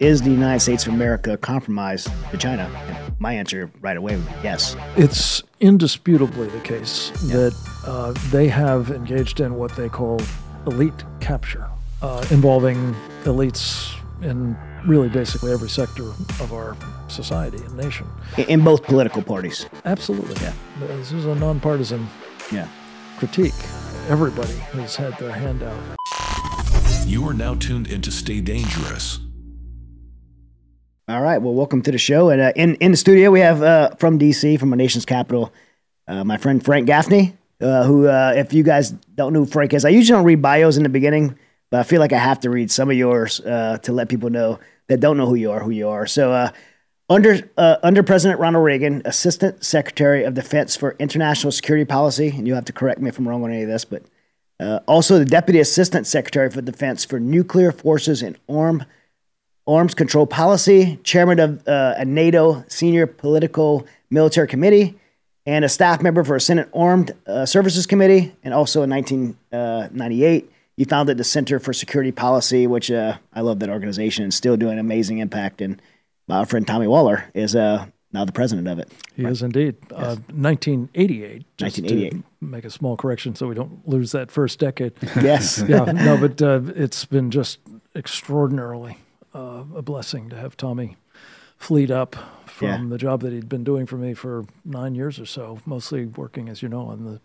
is the United States of America compromised to China? And my answer right away would be yes. It's indisputably the case yeah. that uh, they have engaged in what they call elite capture, uh, involving elites in really basically every sector of our society and nation. In both political parties. Absolutely. Yeah. This is a nonpartisan yeah. critique. Everybody has had their hand out. You are now tuned into Stay Dangerous. All right. Well, welcome to the show. And uh, in in the studio, we have uh, from DC, from our nation's capital, uh, my friend Frank Gaffney. Uh, who, uh, if you guys don't know who Frank is, I usually don't read bios in the beginning, but I feel like I have to read some of yours uh, to let people know that don't know who you are, who you are. So, under under President Ronald Reagan, Assistant Secretary of Defense for International Security Policy, and you have to correct me if I'm wrong on any of this, but also, the Deputy Assistant Secretary for Defense for Nuclear Forces and Arm, Arms Control Policy, Chairman of uh, a NATO Senior Political Military Committee, and a staff member for a Senate Armed uh, Services Committee. And also in 1998, he founded the Center for Security Policy, which uh, I love that organization and still doing amazing impact. And my friend Tommy Waller is uh, now the president of it. He right. is indeed. Yes. Uh, 1988. 1988. make a small correction so we don't lose that first decade. yes. yeah. No, but uh, it's been just extraordinarily uh, a blessing to have Tommy fleet up from yeah. the job that he'd been doing for me for nine years or so, mostly working, as you know, on the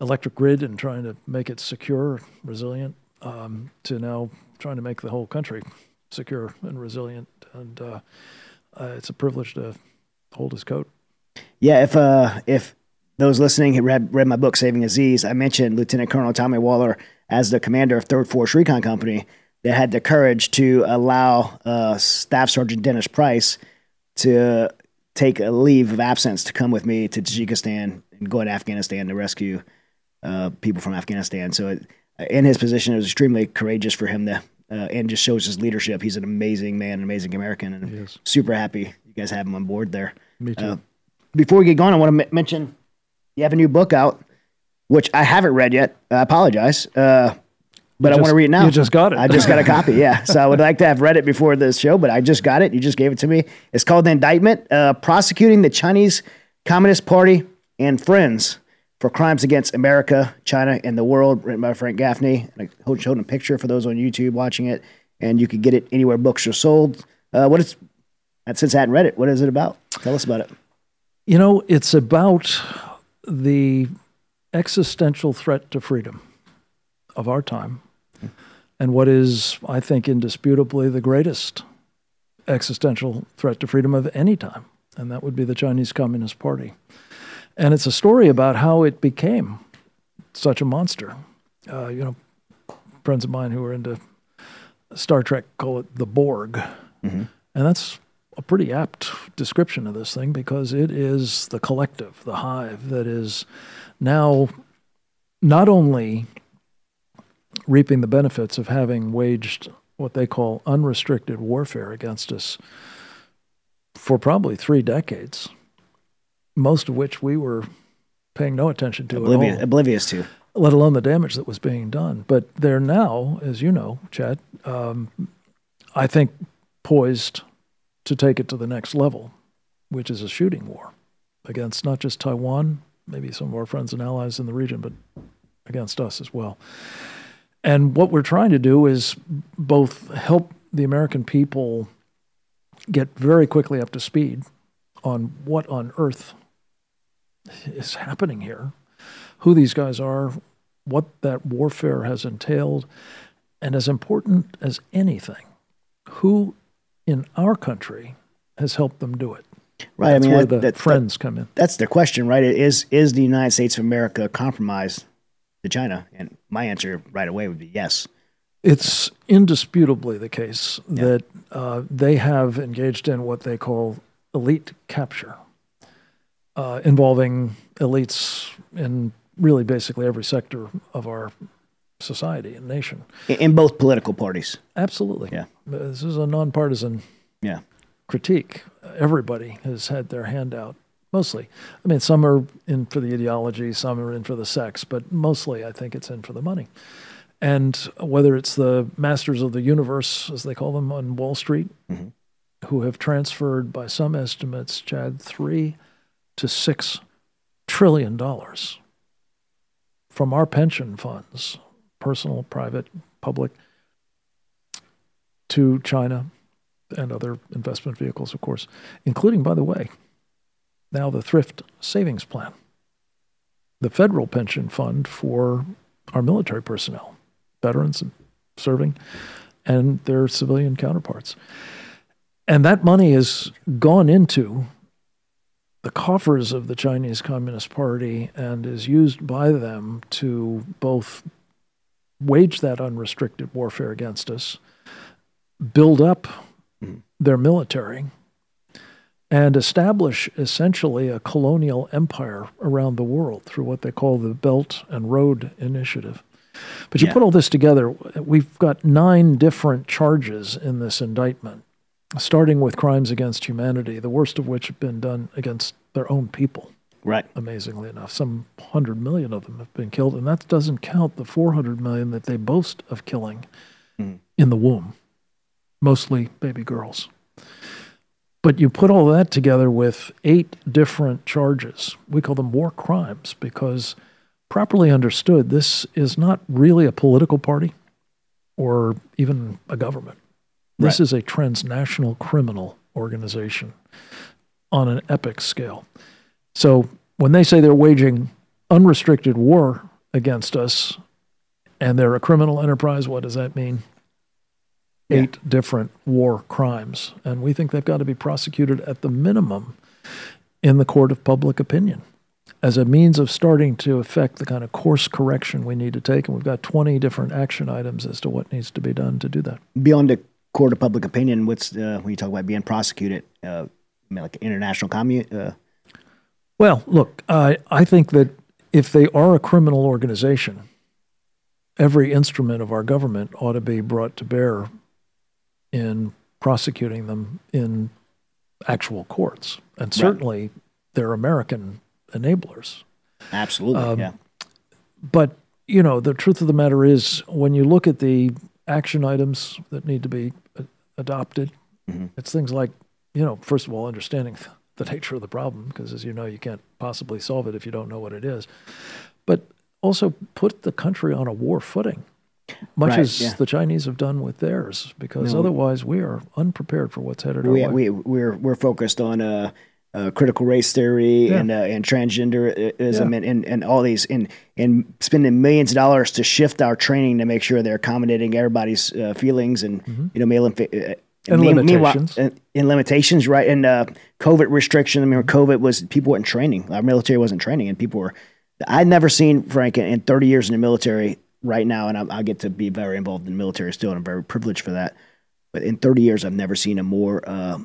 electric grid and trying to make it secure, resilient, um, to now trying to make the whole country secure and resilient. And uh, uh, it's a privilege to hold his coat. Yeah, if uh, if those listening had read, read my book Saving Aziz, I mentioned Lieutenant Colonel Tommy Waller as the commander of Third Force Recon Company that had the courage to allow uh, Staff Sergeant Dennis Price to take a leave of absence to come with me to Tajikistan and go to Afghanistan to rescue uh, people from Afghanistan. So, it, in his position, it was extremely courageous for him to, uh, and just shows his leadership. He's an amazing man, an amazing American, and super happy you guys have him on board there. Me too. Uh, before we get going, I want to m- mention you have a new book out, which I haven't read yet. I apologize. But just, I want to read it now. You just got it. I just got a copy. Yeah. So I would like to have read it before this show, but I just got it. You just gave it to me. It's called The Indictment uh, Prosecuting the Chinese Communist Party and Friends for Crimes Against America, China, and the World, written by Frank Gaffney. And I showed a picture for those on YouTube watching it, and you can get it anywhere books are sold. Uh, what is, I since I hadn't read it, what is it about? Tell us about it. You know, it's about the existential threat to freedom of our time and what is, I think, indisputably the greatest existential threat to freedom of any time, and that would be the Chinese Communist Party. And it's a story about how it became such a monster. Uh, you know, friends of mine who are into Star Trek call it the Borg. Mm-hmm. And that's a pretty apt description of this thing because it is the collective, the hive that is now not only reaping the benefits of having waged what they call unrestricted warfare against us for probably three decades, most of which we were paying no attention to oblivious, at all, oblivious to, let alone the damage that was being done. But they're now, as you know, Chad, um, I think poised to take it to the next level, which is a shooting war against not just Taiwan, maybe some of our friends and allies in the region, but against us as well. And what we're trying to do is both help the American people get very quickly up to speed on what on earth is happening here, who these guys are, what that warfare has entailed, and as important as anything, who in our country has helped them do it. Right. That's I mean, where that, the that, friends that, come in. That's the question, right? Is is the United States of America compromised to China? And my answer right away would be yes. It's indisputably the case yeah. that uh, they have engaged in what they call elite capture, uh, involving elites in really basically every sector of our society and nation. In both political parties. Absolutely. Yeah. This is a nonpartisan yeah. critique. Everybody has had their hand out, mostly. I mean, some are in for the ideology, some are in for the sex, but mostly I think it's in for the money. And whether it's the masters of the universe, as they call them on Wall Street, mm-hmm. who have transferred, by some estimates, Chad, three to six trillion dollars from our pension funds, personal, private, public, to China and other investment vehicles, of course, including, by the way, now the thrift savings plan, the federal pension fund for our military personnel, veterans serving, and their civilian counterparts. And that money has gone into the coffers of the Chinese Communist Party and is used by them to both wage that unrestricted warfare against us, build up mm-hmm. their military, and establish essentially a colonial empire around the world through what they call the Belt and Road Initiative. But you Yeah. put all this together, we've got nine different charges in this indictment, starting with crimes against humanity, the worst of which have been done against their own people Right. amazingly enough. Some 100 million of them have been killed, and that doesn't count the 400 million that they boast of killing hmm. in the womb, mostly baby girls. But you put all that together with eight different charges. We call them war crimes because, properly understood, this is not really a political party or even a government. This Right. is a transnational criminal organization on an epic scale. So when they say they're waging unrestricted war against us and they're a criminal enterprise, what does that mean? Yeah. Eight different war crimes. And we think they've got to be prosecuted at the minimum in the court of public opinion as a means of starting to affect the kind of course correction we need to take. And we've got 20 different action items as to what needs to be done to do that. Beyond the court of public opinion, what's uh, when you talk about being prosecuted? Uh, I mean, like international commun. Uh, Well, look, I I think that if they are a criminal organization, every instrument of our government ought to be brought to bear in prosecuting them in actual courts. And certainly they're American enablers. absolutely. Um, yeah. But, you know, the truth of the matter is when you look at the action items that need to be uh, adopted, it's things like, you know, first of all, understanding the nature of the problem, because as you know, you can't possibly solve it if you don't know what it is. But also put the country on a war footing, much Right, as yeah. the Chinese have done with theirs, because No. otherwise we are unprepared for what's headed our we, way. we we're we're focused on uh, uh, critical race theory Yeah. and uh, and transgenderism Yeah. and, and, and all these and and spending millions of dollars to shift our training to make sure they're accommodating everybody's uh, feelings and you know male and, uh, Mm-hmm. And limitations. uh, and limitations right and uh, COVID restriction. I mean, COVID was people weren't training. Our military wasn't training, and people were. I'd never seen Frank in, in 30 years in the military right now, and I, I get to be very involved in the military still, and I'm very privileged for that. But in 30 years, I've never seen a more uh,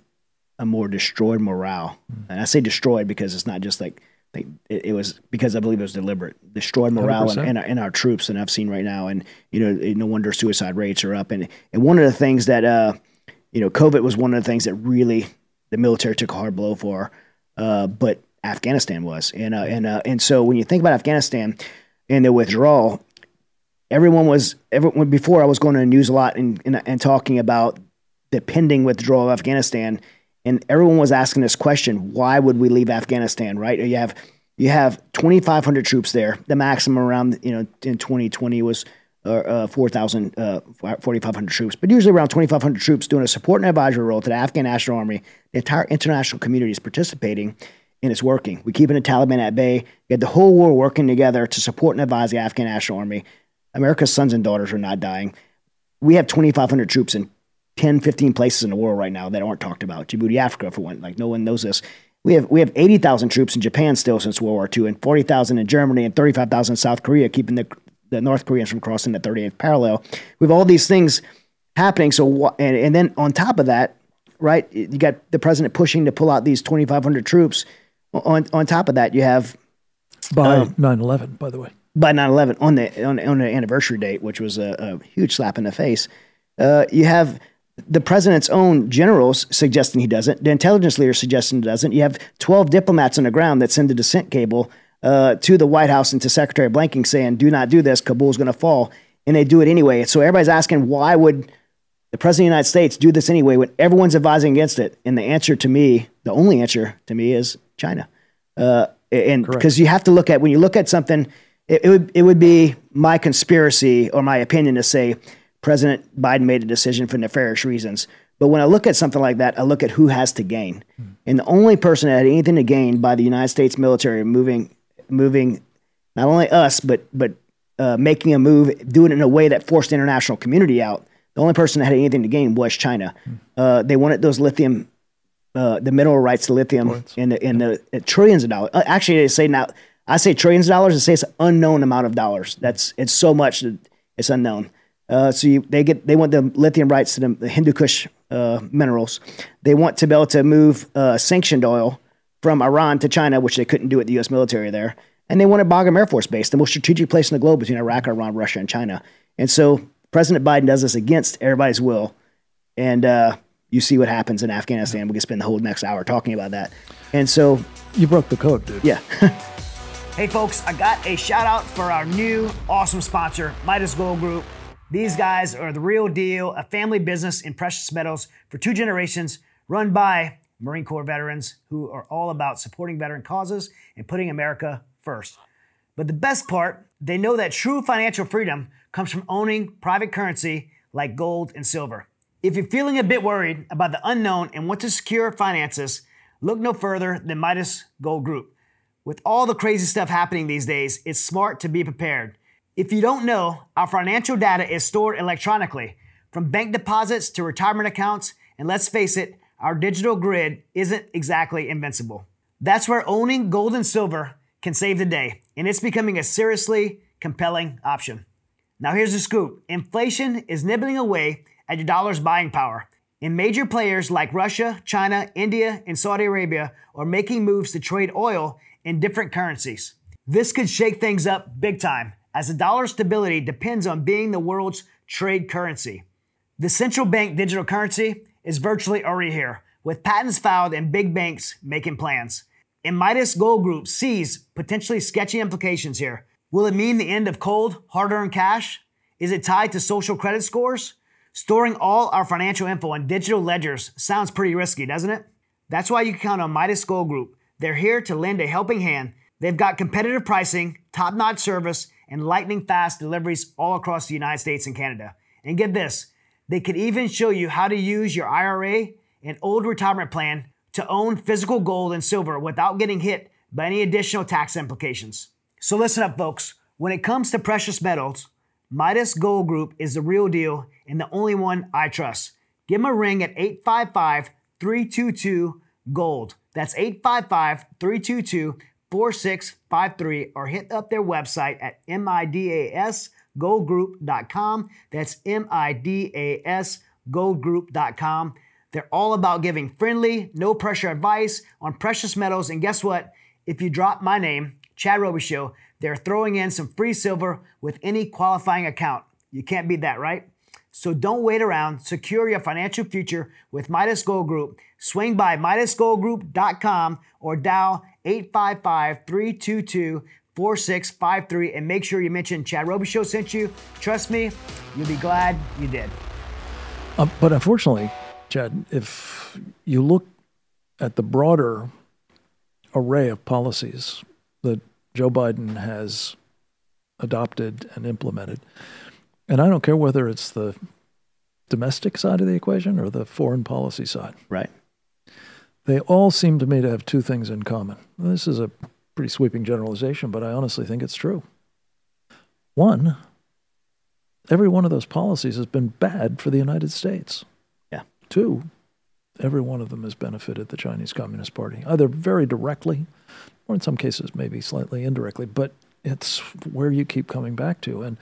a more destroyed morale. And I say destroyed because it's not just like, like it, it was because I believe it was deliberate. Destroyed morale in, in, our, in our troops, and I've seen right now. And you know, no wonder suicide rates are up. And and one of the things that uh, you know, COVID was one of the things that really the military took a hard blow for. Uh, but Afghanistan was, and uh, and uh, and so when you think about Afghanistan and the withdrawal, everyone was everyone before I was going to the news a lot and, and and talking about the pending withdrawal of Afghanistan, and everyone was asking this question: Why would we leave Afghanistan? Right? You have you have 2,500 troops there. The maximum around you know in 2020 was uh, uh, 4,000, uh, 4,500 troops, but usually around 2,500 troops doing a support and advisory role to the Afghan National Army. The entire international community is participating, and it's working. We're keeping the Taliban at bay. We had the whole world working together to support and advise the Afghan National Army. America's sons and daughters are not dying. We have 2,500 troops in 10, 15 places in the world right now that aren't talked about. Djibouti, Africa, for one. Like no one knows this. We have we have 80,000 troops in Japan still since World War II, and 40,000 in Germany, and 35,000 in South Korea, keeping the the North Koreans from crossing the 38th parallel. We have all these things happening. So and and then on top of that, right? You got the president pushing to pull out these 2,500 troops. On on top of that, you have By Um, 9 11, by the way. By 9/11 on the on, on the anniversary date, which was a, a huge slap in the face. Uh, you have the president's own generals suggesting he doesn't. The intelligence leaders suggesting he doesn't. You have 12 diplomats on the ground that send a dissent cable uh, to the White House and to Secretary Blinken saying, "Do not do this. Kabul's going to fall." and they do it anyway. So everybody's asking, why would the president of the United States do this anyway when everyone's advising against it? And the answer to me, the only answer to me is China. Uh, and because you have to look at when you look at something, it, it would it would be my conspiracy or my opinion to say President Biden made a decision for nefarious reasons. But when I look at something like that, I look at who has to gain. And the only person that had anything to gain by the United States military moving moving not only us but but uh, making a move, doing it in a way that forced the international community out. The only person that had anything to gain was China. Uh, they wanted those lithium, uh, the mineral rights to lithium in the in the uh, trillions of dollars. Uh, actually, they say now. I say trillions of dollars. They say it's an unknown amount of dollars. That's it's so much that it's unknown. Uh, so you, they get they want the lithium rights to the, the Hindu Kush uh, minerals. They want to be able to move uh, sanctioned oil from Iran to China, which they couldn't do with the U.S. military there. And they want wanted Bagram Air Force Base, the most strategic place in the globe between Iraq, Iran, Russia, and China. And so President Biden does this against everybody's will. And uh, you see what happens in Afghanistan. We could spend the whole next hour talking about that. And so, You broke the code, dude. yeah. hey, folks, I got a shout out for our new awesome sponsor, Midas Gold Group. These guys are the real deal, a family business in precious metals for two generations, run by Marine Corps veterans who are all about supporting veteran causes and putting America first. But the best part, they know that true financial freedom comes from owning private currency like gold and silver. If you're feeling a bit worried about the unknown and want to secure finances, look no further than Midas Gold Group. With all the crazy stuff happening these days, it's smart to be prepared. If you don't know, our financial data is stored electronically, from bank deposits to retirement accounts, and let's face it, our digital grid isn't exactly invincible. That's where owning gold and silver can save the day, and it's becoming a seriously compelling option. Now, here's the scoop inflation is nibbling away at your dollar's buying power. And major players like Russia, China, India, and Saudi Arabia are making moves to trade oil in different currencies. This could shake things up big time, as the dollar's stability depends on being the world's trade currency. The central bank digital currency is virtually already here, with patents filed and big banks making plans. And Midas Gold Group sees potentially sketchy implications here. Will it mean the end of cold, hard earned cash? Is it tied to social credit scores? Storing all our financial info on digital ledgers sounds pretty risky, doesn't it? That's why you can count on Midas Gold Group. They're here to lend a helping hand. They've got competitive pricing, top notch service, and lightning fast deliveries all across the United States and Canada. And get this, they could even show you how to use your IRA and old retirement plan to own physical gold and silver without getting hit by any additional tax implications. So listen up, folks. When it comes to precious metals, Midas Gold Group is the real deal and the only one I trust. Give them a ring at 855 322 Gold. That's 855 322 4653 or hit up their website at midasgoldgroup.com. That's midasgoldgroup.com. They're all about giving friendly, no pressure advice on precious metals. And guess what? If you drop my name, Chad Show, they're throwing in some free silver with any qualifying account. You can't beat that, right? So don't wait around. Secure your financial future with Midas Gold Group. Swing by MidasGoldGroup.com or dial 855-322-4653 and make sure you mention Chad Show sent you. Trust me, you'll be glad you did. Uh, but unfortunately, Chad, if you look at the broader array of policies that Joe Biden has adopted and implemented, and I don't care whether it's the domestic side of the equation or the foreign policy side, Right. they all seem to me to have two things in common. This is a pretty sweeping generalization, but I honestly think it's true. One, every one of those policies has been bad for the United States. Yeah. Two, every one of them has benefited the Chinese Communist Party, either very directly or in some cases maybe slightly indirectly, but it's where you keep coming back to. And,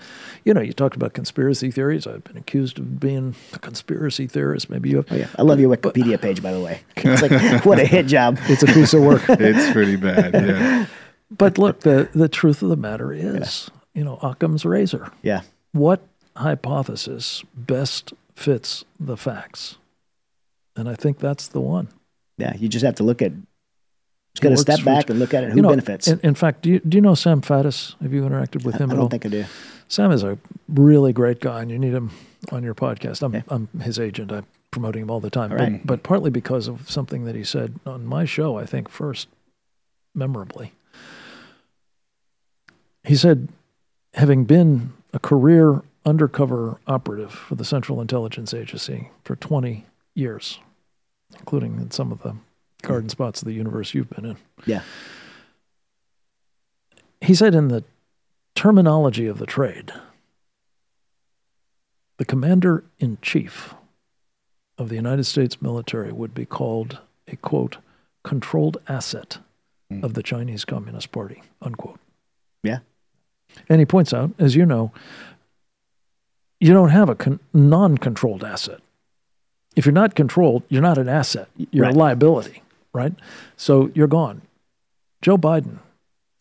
you know, you talked about conspiracy theories. I've been accused of being a conspiracy theorist. Maybe you have. Oh, yeah. I love your Wikipedia page, by the way. It's like, what a hit job. It's a piece of work. It's pretty bad. Yeah. But look, the, the truth of the matter is, you know, Occam's razor. Yeah. What hypothesis best fits the facts? And I think that's the one. Yeah. You just have to look at Just got to step back and look at it. Who You know, benefits? In, in fact, do you, do you know Sam Faddis? Have you interacted with I him at don't all? think I do. Sam is a really great guy, and you need him on your podcast. I'm, Okay. I'm his agent. I'm promoting him all the time, All but, right. but partly because of something that he said on my show, I think first, memorably. He said, having been a career undercover operative for the Central Intelligence Agency for 20 years, including in some of the garden spots of the universe you've been in. Yeah. He said, in the terminology of the trade, the commander in chief of the United States military would be called a quote, controlled asset hmm. of the Chinese Communist Party, unquote. Yeah. And he points out, as you know, you don't have a con- non controlled asset. If you're not controlled, you're not an asset, you're Right. a liability, right? So you're gone. Joe Biden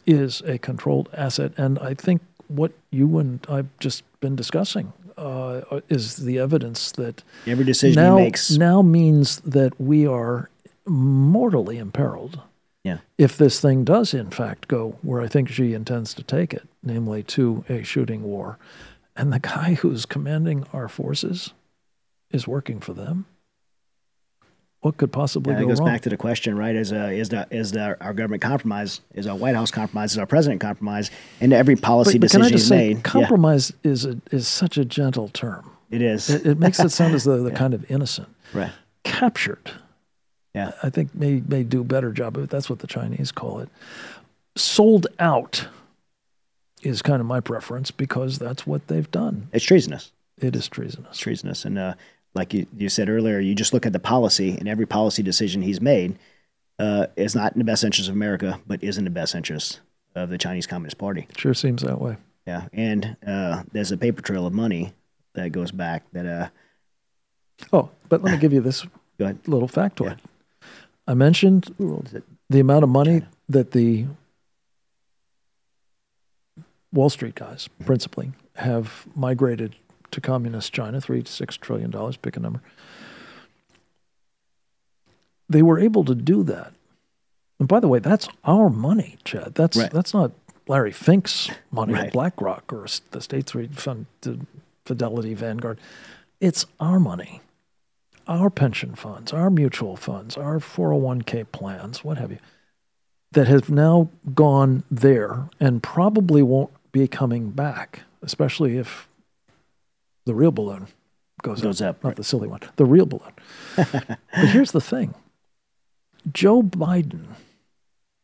is a controlled asset. And I think what you and I've just been discussing uh, is the evidence that Every decision now, he makes. now means that we are mortally imperiled Yeah. if this thing does in fact go where I think Xi intends to take it, namely to a shooting war. And the guy who's commanding our forces is working for them. What could possibly Yeah, it go goes wrong? back to the question, right? Is uh, is the is the our government compromise? Is our White House compromise? Is our president compromise? And every policy but, but can decision I just say, made, yeah, compromise is a, is such a gentle term. it is It, it makes it sound as though they're kind of innocent. right. Captured, Yeah, I think may may do a better job of it. That's what the Chinese call it. Sold out is kind of my preference because that's what they've done. it's treasonous. It is It's treasonous. treasonous, and uh, like you, you said earlier, you just look at the policy, and every policy decision he's made uh, is not in the best interest of America, but is in the best interest of the Chinese Communist Party. It sure seems that way. Yeah, and uh, there's a paper trail of money that goes back. That uh, Oh, but let me give you this little factoid. I mentioned Who owns it? the amount of money that the Wall Street guys, principally, have migrated to communist China, three to six trillion dollars, pick a number. They were able to do that. And by the way, that's our money, Chad. That's Right. that's not Larry Fink's money Right. at BlackRock or the State Street Fund, Fidelity Vanguard. It's our money, our pension funds, our mutual funds, our 401k plans, what have you, that have now gone there and probably won't be coming back, especially if the real balloon goes, Goes up, not right. the silly one, the real balloon. but here's the thing Joe Biden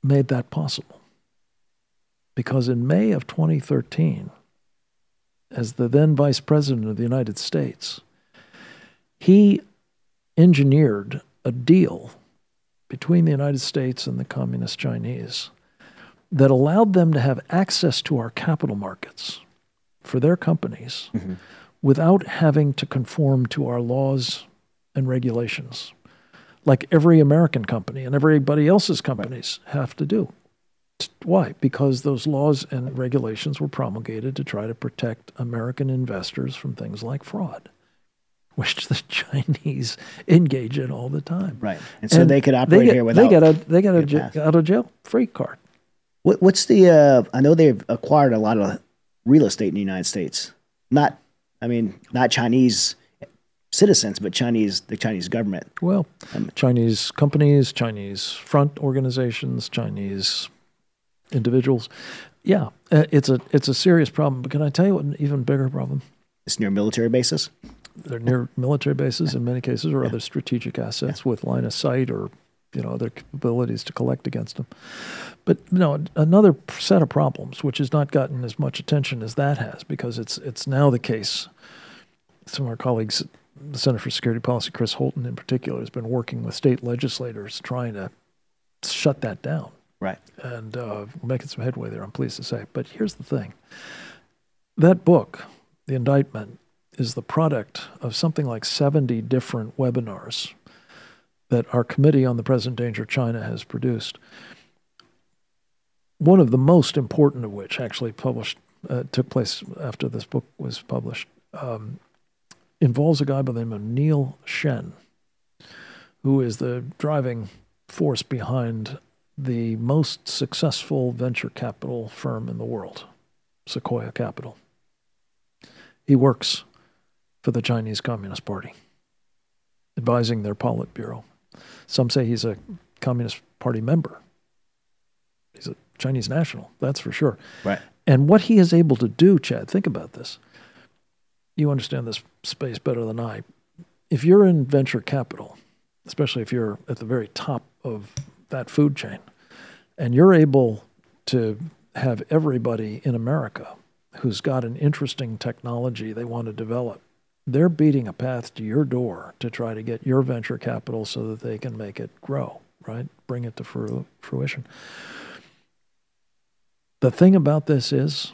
made that possible because in May of 2013, as the then vice president of the United States, he engineered a deal between the United States and the Communist Chinese that allowed them to have access to our capital markets for their companies mm-hmm. Without having to conform to our laws and regulations, like every American company and everybody else's companies have to do. Why? Because those laws and regulations were promulgated to try to protect American investors from things like fraud, which the Chinese engage in all the time. Right, and so they could operate get, here without. They got a they got a get out of jail free card. What, what's the? Uh, I know they've acquired a lot of real estate in the United States. Not, I mean, not Chinese citizens, but Chinese, the Chinese government. Well, Chinese companies, Chinese front organizations, Chinese individuals. Yeah, uh, it's a it's a serious problem. But can I tell you what an even bigger problem? It's near military bases. They're near military bases in many cases, or other strategic assets with line of sight or you know other capabilities to collect against them. But you know another set of problems, which has not gotten as much attention as that has, because it's it's now the case. Some of our colleagues, at the Center for Security Policy, Chris Holton in particular, has been working with state legislators trying to shut that down Right. and uh, we're making some headway there. I'm pleased to say. But here's the thing: that book, the indictment, is the product of something like 70 different webinars that our Committee on the Present Danger China has produced. One of the most important of which actually published uh, took place after this book was published. Um, involves a guy by the name of Neil Shen, who is the driving force behind the most successful venture capital firm in the world, Sequoia Capital. He works for the Chinese Communist Party, advising their Politburo. Some say he's a Communist Party member. He's a Chinese national, that's for sure. Right. And what he is able to do, Chad, think about this. You understand this space better than I. If you're in venture capital, especially if you're at the very top of that food chain, and you're able to have everybody in America who's got an interesting technology they want to develop, they're beating a path to your door to try to get your venture capital so that they can make it grow, right? Bring it to fruition. The thing about this is,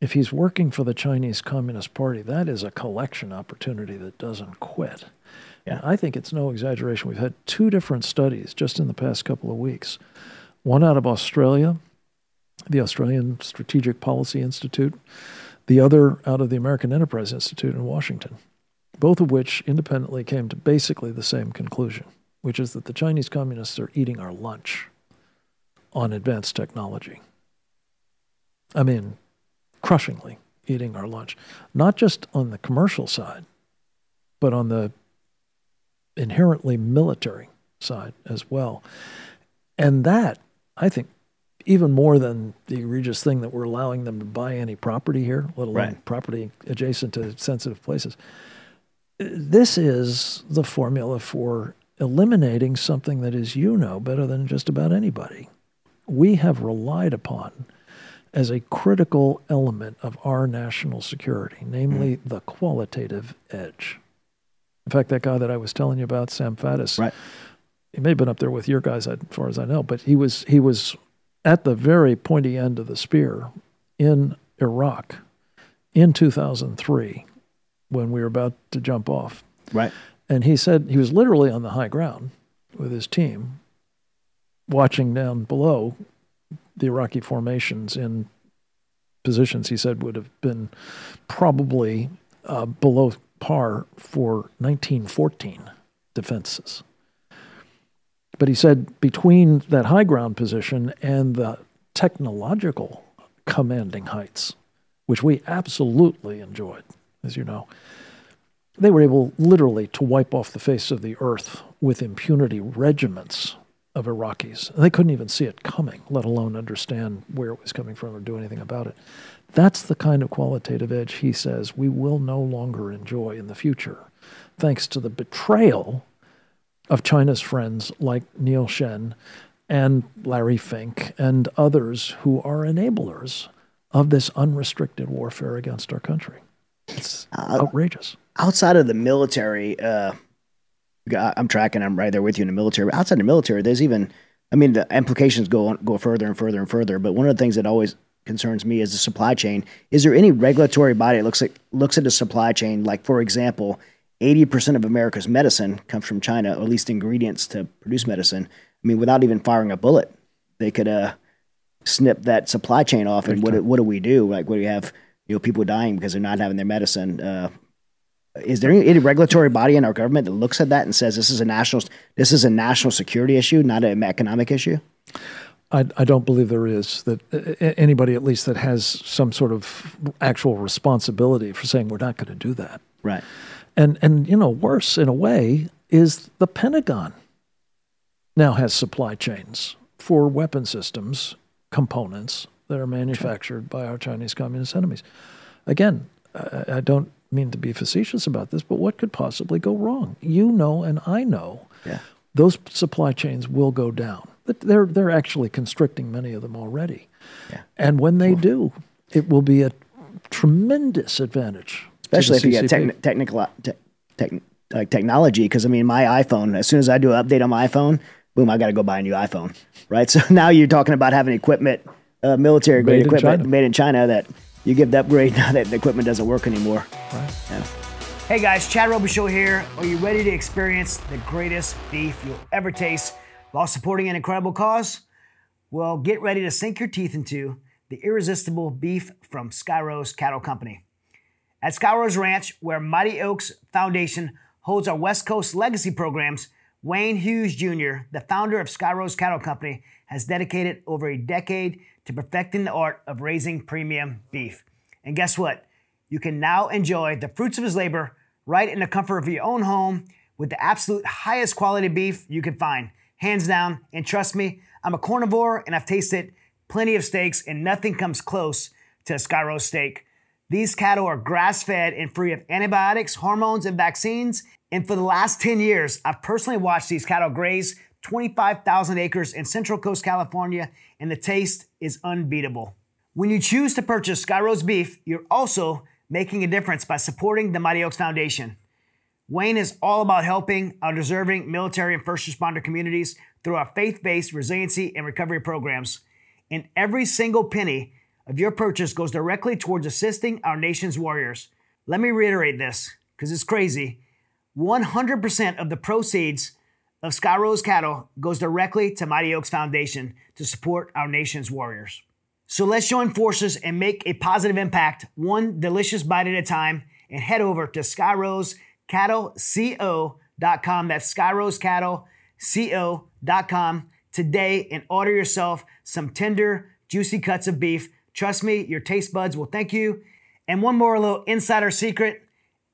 if he's working for the Chinese Communist Party, that is a collection opportunity that doesn't quit. And I think it's no exaggeration. We've had two different studies just in the past couple of weeks one out of Australia, the Australian Strategic Policy Institute, the other out of the American Enterprise Institute in Washington, both of which independently came to basically the same conclusion, which is that the Chinese communists are eating our lunch on advanced technology. I mean, crushingly eating our lunch, not just on the commercial side, but on the inherently military side as well. And that, I think, even more than the egregious thing that we're allowing them to buy any property here, let alone Right. property adjacent to sensitive places. This is the formula for eliminating something that is, you know, better than just about anybody. We have relied upon as a critical element of our national security, namely mm-hmm. the qualitative edge. In fact, that guy that I was telling you about, Sam Faddis, Right. he may have been up there with your guys as far as I know, but he was he was at the very pointy end of the spear in Iraq in 2003 when we were about to jump off. Right. And he said he was literally on the high ground with his team, watching down below the Iraqi formations in positions he said would have been probably uh, below par for 1914 defenses. But he said between that high ground position and the technological commanding heights, which we absolutely enjoyed, as you know, they were able literally to wipe off the face of the earth with impunity regiments of Iraqis. And they couldn't even see it coming, let alone understand where it was coming from or do anything about it. That's the kind of qualitative edge he says we will no longer enjoy in the future, thanks to the betrayal of China's friends like Neil Shen and Larry Fink and others who are enablers of this unrestricted warfare against our country. It's outrageous. outside of the military, uh, I'm tracking. I'm right there with you in the military. But outside the military, there's even, I mean, the implications go on, go further and further and further. But one of the things that always concerns me is the supply chain. Is there any regulatory body that looks at looks at the supply chain? Like, for example, 80% of America's medicine comes from China, or at least ingredients to produce medicine. I mean, without even firing a bullet, they could uh, snip that supply chain off. And what do- what do we do? Like, what do you have? You know, people dying because they're not having their medicine. Uh, is there any, any regulatory body in our government that looks at that and says this is a national this is a national security issue, not an economic issue? I, I don't believe there is that uh, anybody, at least, that has some sort of actual responsibility for saying we're not going to do that. Right. And and you know, worse in a way is the Pentagon now has supply chains for weapon systems components that are manufactured by our Chinese communist enemies. Again, I, I don't mean to be facetious about this, but what could possibly go wrong? You know, and I know Yeah. those supply chains will go down. But they're they're actually constricting many of them already. Yeah. And when they do, it will be a tremendous advantage. To the Especially if you get CCP. techni- technical te- tech, like technology, because I mean, my iPhone. As soon as I do an update on my iPhone, boom, I got to go buy a new iPhone. Right. So now you're talking about having equipment, uh, military grade Made in equipment China. made in China that you give the upgrade now that the equipment doesn't work anymore. Right. Yeah. Hey guys, Chad Robichaux here. Are you ready to experience the greatest beef you'll ever taste while supporting an incredible cause? Well, get ready to sink your teeth into the irresistible beef from Skyrose Cattle Company. At Skyrose Ranch, where Mighty Oaks Foundation holds our West Coast legacy programs, Wayne Hughes Jr., the founder of Skyrose Cattle Company, has dedicated over a decade to perfecting the art of raising premium beef. And guess what? You can now enjoy the fruits of his labor right in the comfort of your own home with the absolute highest quality beef you can find. Hands down, and trust me, I'm a carnivore and I've tasted plenty of steaks, and nothing comes close to a Skyrose steak. These cattle are grass fed and free of antibiotics, hormones, and vaccines. And for the last 10 years, I've personally watched these cattle graze 25,000 acres in Central Coast, California, and the taste is unbeatable. When you choose to purchase Skyrose beef, you're also making a difference by supporting the Mighty Oaks Foundation. Wayne is all about helping our deserving military and first responder communities through our faith based resiliency and recovery programs. And every single penny of your purchase goes directly towards assisting our nation's warriors. Let me reiterate this because it's crazy. 100% of the proceeds of Skyrose cattle goes directly to Mighty Oaks Foundation to support our nation's warriors. So let's join forces and make a positive impact, one delicious bite at a time, and head over to SkyroseCattleCO.com. That's SkyroseCattleCO.com today and order yourself some tender, juicy cuts of beef. Trust me, your taste buds will thank you. And one more little insider secret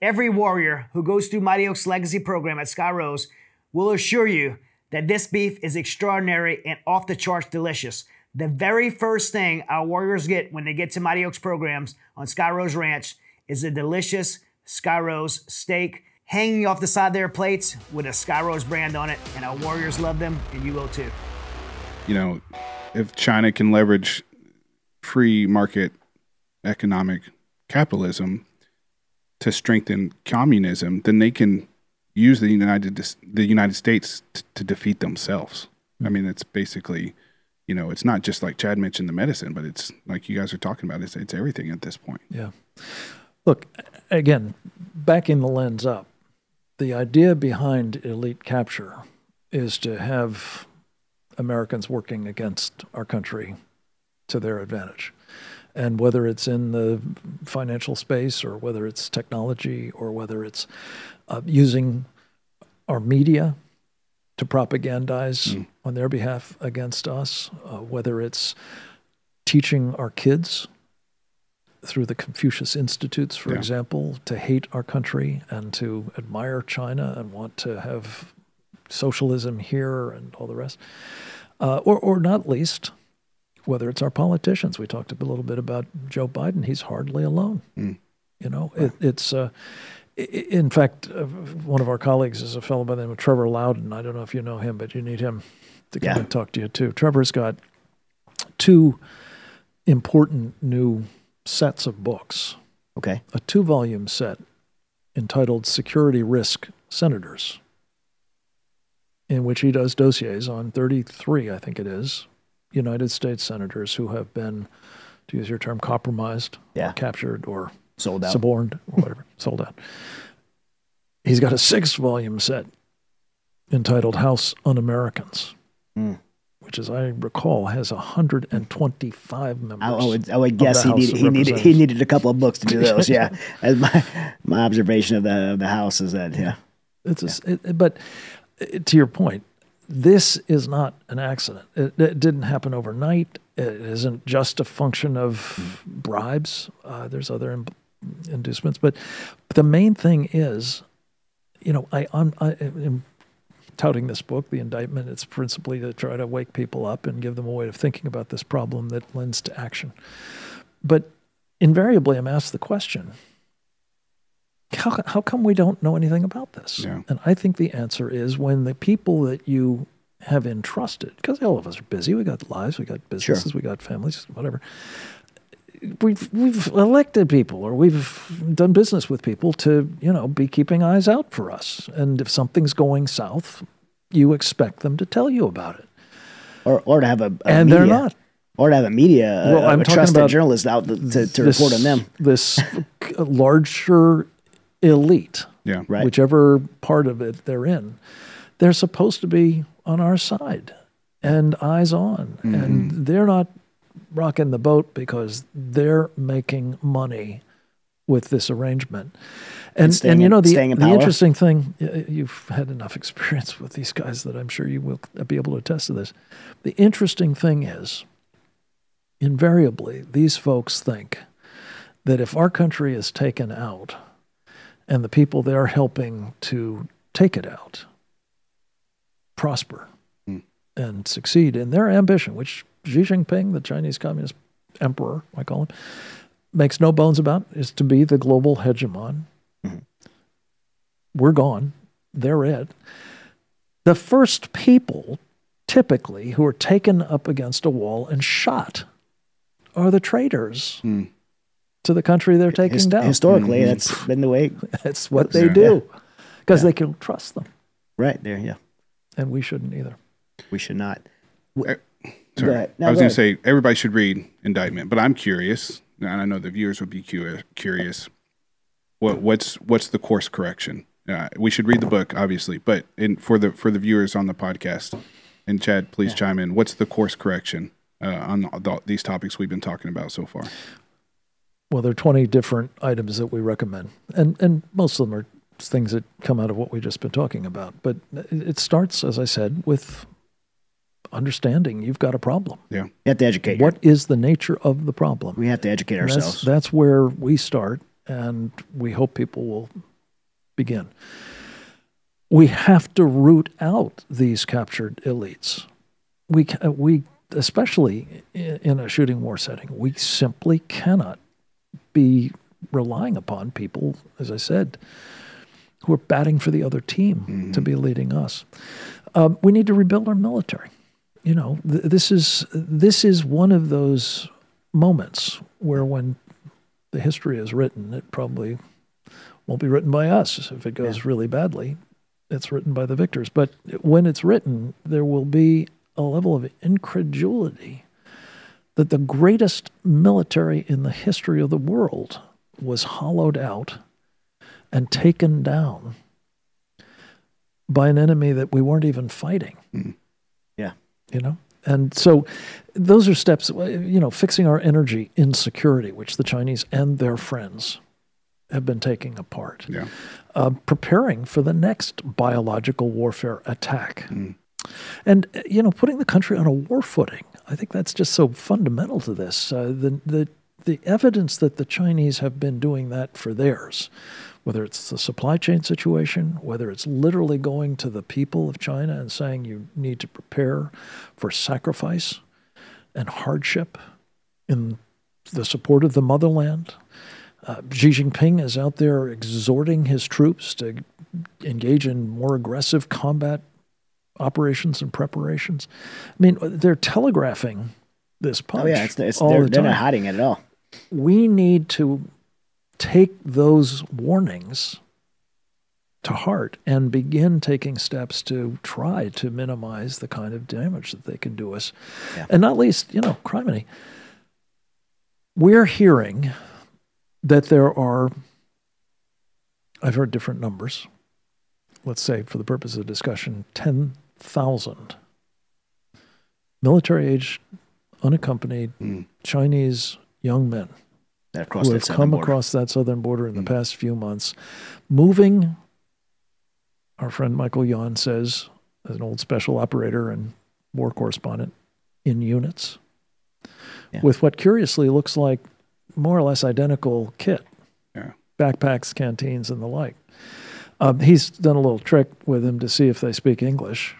every warrior who goes through Mighty Oaks Legacy Program at Skyrose will assure you that this beef is extraordinary and off the charts delicious. The very first thing our warriors get when they get to Mighty Oaks programs on Skyrose Ranch is a delicious Skyrose steak hanging off the side of their plates with a Skyrose brand on it, and our warriors love them, and you will too. You know, if China can leverage free market economic capitalism to strengthen communism, then they can use the United the United States t- to defeat themselves. I mean, it's basically, you know, it's not just like Chad mentioned the medicine, but it's like you guys are talking about. It's it's everything at this point. Yeah. Look, again, backing the lens up, the idea behind elite capture is to have Americans working against our country to their advantage. And whether it's in the financial space or whether it's technology or whether it's uh, using our media to propagandize mm. on their behalf against us, uh, whether it's teaching our kids through the Confucius Institutes, for yeah. example, to hate our country and to admire China and want to have socialism here and all the rest. Uh, or, or not least, whether it's our politicians. We talked a little bit about Joe Biden. He's hardly alone. Mm. You know, it, it's. Uh, in fact, uh, one of our colleagues is a fellow by the name of Trevor Loudon. I don't know if you know him, but you need him to come yeah. and talk to you too. Trevor's got two important new sets of books. Okay. A two volume set entitled Security Risk Senators, in which he does dossiers on 33, I think it is, United States senators who have been, to use your term, compromised, yeah. or captured, or sold out, suborned, or whatever, sold out. He's got a six volume set entitled House Un Americans. Mm which, as I recall, has 125 members. I would, I would guess he needed he needed he needed a couple of books to do those. yeah, as my my observation of the of the House is that yeah, it's a, it, but uh, to your point, this is not an accident. It, it, didn't happen overnight. It isn't just a function of bribes. Uh, there's other in, inducements, but, but the main thing is, you know, I, I'm, I, am touting this book, The Indictment. It's principally to try to wake people up and give them a way of thinking about this problem that lends to action. But invariably, I'm asked the question how, how come we don't know anything about this? Yeah. And I think the answer is when the people that you have entrusted, because all of us are busy, we got lives, we got businesses, sure. we got families, whatever. We've we've elected people or we've done business with people to you know be keeping eyes out for us, and if something's going south, you expect them to tell you about it, or or to have a, a and media. they're not or to have a media, well, I'm a trusted about journalist out to, to, to this, report on them. This larger elite, yeah, right. whichever part of it they're in, they're supposed to be on our side and eyes on, mm-hmm. and they're not rocking the boat because they're making money with this arrangement. And staying and you know the, staying in the interesting thing you've had enough experience with these guys that I'm sure you will be able to attest to this. The interesting thing is invariably these folks think that if our country is taken out and the people they're helping to take it out prosper hmm. and succeed in their ambition, which Xi Jinping, the Chinese Communist emperor, I call him, makes no bones about, is to be the global hegemon. Hmm. We're gone. They're it. The first people, typically, who are taken up against a wall and shot are the traitors hmm. To the country they're taking His- down. historically, that's been the way. That's what they Yeah. do because they can trust them, Right there, yeah. and we shouldn't either. We should not. Sorry. No, I was going to say everybody should read Indictment, but I'm curious, and I know the viewers would be cu- curious. What what's what's the course correction? Uh, we should read the book, obviously, but in for the for the viewers on the podcast, and Chad, please chime in. What's the course correction uh, on the, these topics we've been talking about so far? Well, there are 20 different items that we recommend, and and most of them are things that come out of what we've just been talking about. But it it starts, as I said, with understanding you've got a problem. Yeah, You have to educate. What is the nature of the problem? We have to educate And ourselves. That's, that's where we start, and we hope people will begin. We have to root out these captured elites. We, we especially in a shooting war setting, we simply cannot be relying upon people, as I said, who are batting for the other team to be leading us. Um, we need to rebuild our military. You know, th- this is this is one of those moments where, when the history is written, it probably won't be written by us. If it goes really badly, it's written by the victors. But when it's written, there will be a level of incredulity that the greatest military in the history of the world was hollowed out and taken down by an enemy that we weren't even fighting. yeah. You know? And so those are steps, you know, fixing our energy insecurity, which the Chinese and their friends have been taking apart. yeah. Uh, preparing for the next biological warfare attack. And, uh, you know, putting the country on a war footing. I think that's just so fundamental to this. Uh, the, the, the evidence that the Chinese have been doing that for theirs, whether it's the supply chain situation, whether it's literally going to the people of China and saying you need to prepare for sacrifice and hardship in the support of the motherland. Uh, Xi Jinping is out there exhorting his troops to engage in more aggressive combat operations and preparations. I mean, they're telegraphing this oh, punch Oh yeah, it's, it's all they're, the they're not hiding it at all. we need to take those warnings to heart and begin taking steps to try to minimize the kind of damage that they can do us. Yeah. And not least, you know, criminy. We're hearing that there are, I've heard different numbers, let's say for the purpose of discussion, 10,000 military age, unaccompanied Chinese young men who have come border. across that southern border in the past few months, moving. Our friend Michael Yon says, as an old special operator and war correspondent, in units, Yeah. with what curiously looks like more or less identical kit, Yeah. backpacks, canteens, and the like. Um, he's done a little trick with them to see if they speak English,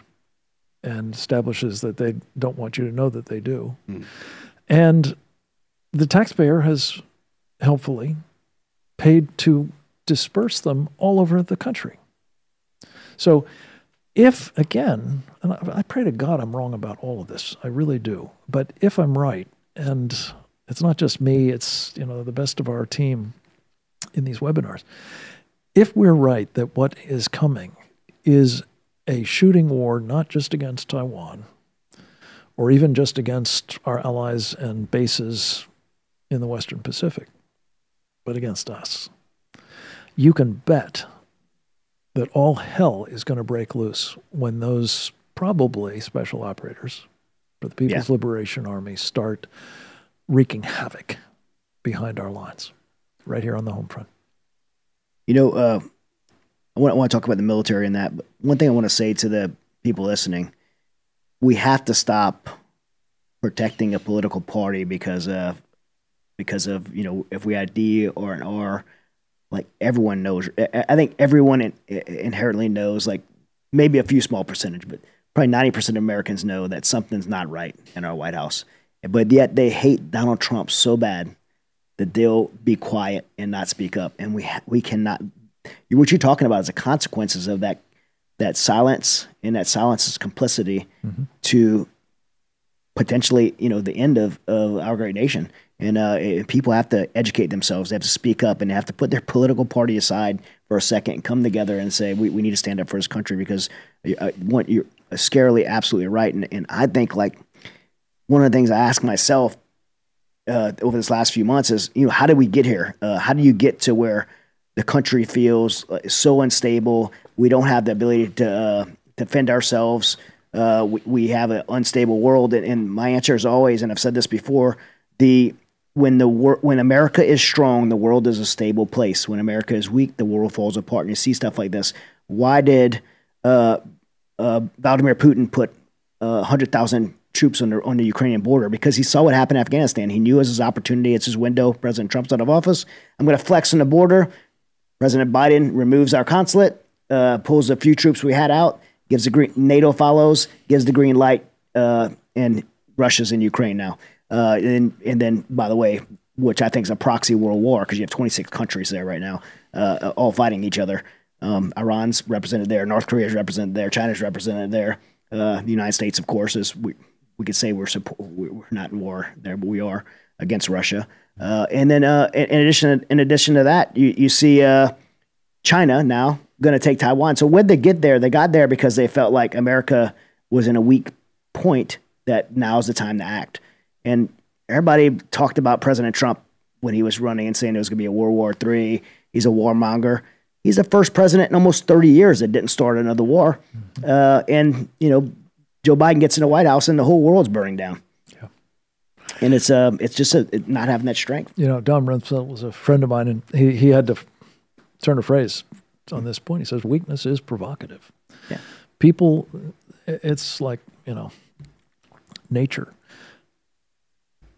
and establishes that they don't want you to know that they do. Hmm. And the taxpayer has helpfully paid to disperse them all over the country. So, if again, and I I pray to God I'm wrong about all of this, I really do. But if I'm right, and it's not just me, it's you know the best of our team in these webinars. If we're right that what is coming is a shooting war not just against Taiwan or even just against our allies and bases in the Western Pacific, but against us. You can bet that all hell is going to break loose when those probably special operators for the People's Liberation Army start wreaking havoc behind our lines. right here on the home front. You know, uh, I want, I want to talk about the military and that. But one thing I want to say to the people listening, we have to stop protecting a political party because of because of you know if we had D or an R, like everyone knows. I think everyone in, inherently knows. Like maybe a few small percentage, but probably ninety percent of Americans know that something's not right in our White House. But yet they hate Donald Trump so bad that they'll be quiet and not speak up. And we ha- we cannot. What you're talking about is the consequences of that that silence and that silence is complicity to potentially you know the end of, of our great nation. And uh, eh, people have to educate themselves. They have to speak up and they have to put their political party aside for a second and come together and say we, we need to stand up for this country because uh, one, you're scarily absolutely right. And, and I think like one of the things I ask myself uh, over this last few months is, you know, how did we get here? Uh, how do you get to where the country feels so unstable? We don't have the ability to uh, defend ourselves. Uh, we, we have an unstable world, and, and my answer is always, and I've said this before: the when the wor- when America is strong, the world is a stable place. When America is weak, the world falls apart. And you see stuff like this. Why did uh, uh, Vladimir Putin put uh, hundred thousand troops on the on the Ukrainian border? Because he saw what happened in Afghanistan. He knew it was his opportunity. It's his window. President Trump's out of office. I'm going to flex on the border. President Biden removes our consulate, uh, pulls a few troops we had out, gives the green. NATO follows, gives the green light, uh, and Russia's in Ukraine now. Uh, and and then, by the way, which I think is a proxy world war because you have 26 countries there right now, uh, all fighting each other. Um, Iran's represented there, North Korea's represented there, China's represented there. Uh, the United States, of course, is we we could say we're support, we're not in war there, but we are against Russia. Uh, and then, uh, in, in addition, in addition to that, you you see uh, China now going to take Taiwan. So when they get there, they got there because they felt like America was in a weak point. That now's the time to act. And everybody talked about President Trump when he was running and saying it was going to be a World War III. He's a warmonger. He's the first president in almost 30 years that didn't start another war. Uh, and, you know, Joe Biden gets in the White House and the whole world's burning down. And it's uh, it's just a, it not having that strength. You know, Don Rumsfeld was a friend of mine, and he, he had to f- turn a phrase on this point. He says, weakness is provocative. Yeah. People, it's like, you know, nature.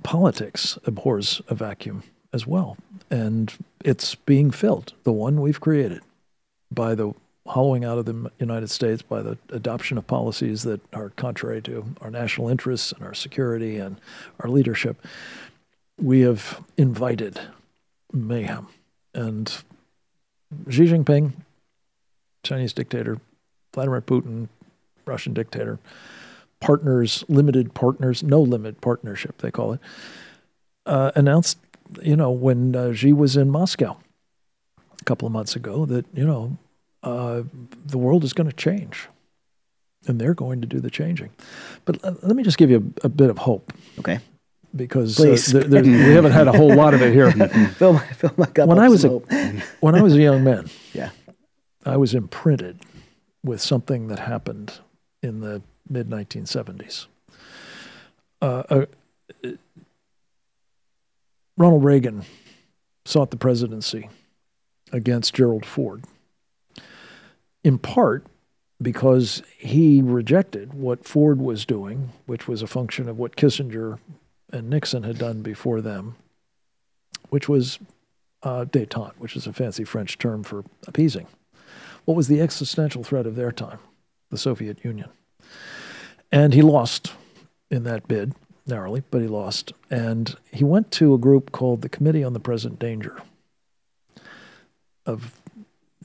Politics abhors a vacuum as well. And it's being filled, the one we've created, by the hollowing out of the United States, by the adoption of policies that are contrary to our national interests and our security and our leadership. We have invited mayhem. And Xi Jinping, Chinese dictator, Vladimir Putin, Russian dictator, partners, limited partners, no limit partnership, they call it, uh, announced, you know, when uh, Xi was in Moscow a couple of months ago, that, you know, uh, the world is going to change. And they're going to do the changing. But uh, let me just give you a, a bit of hope Okay. because uh, there, we haven't had a whole lot of it here. fill, my, fill my cup when I was a when I was a young man, yeah. I was imprinted with something that happened in the mid 1970s. Uh, uh, Ronald Reagan sought the presidency against Gerald Ford, in part because he rejected what Ford was doing, which was a function of what Kissinger and Nixon had done before them, which was uh, détente, which is a fancy French term for appeasing. What was the existential threat of their time? The Soviet Union. And he lost in that bid, narrowly, but he lost. And he went to a group called the Committee on the Present Danger of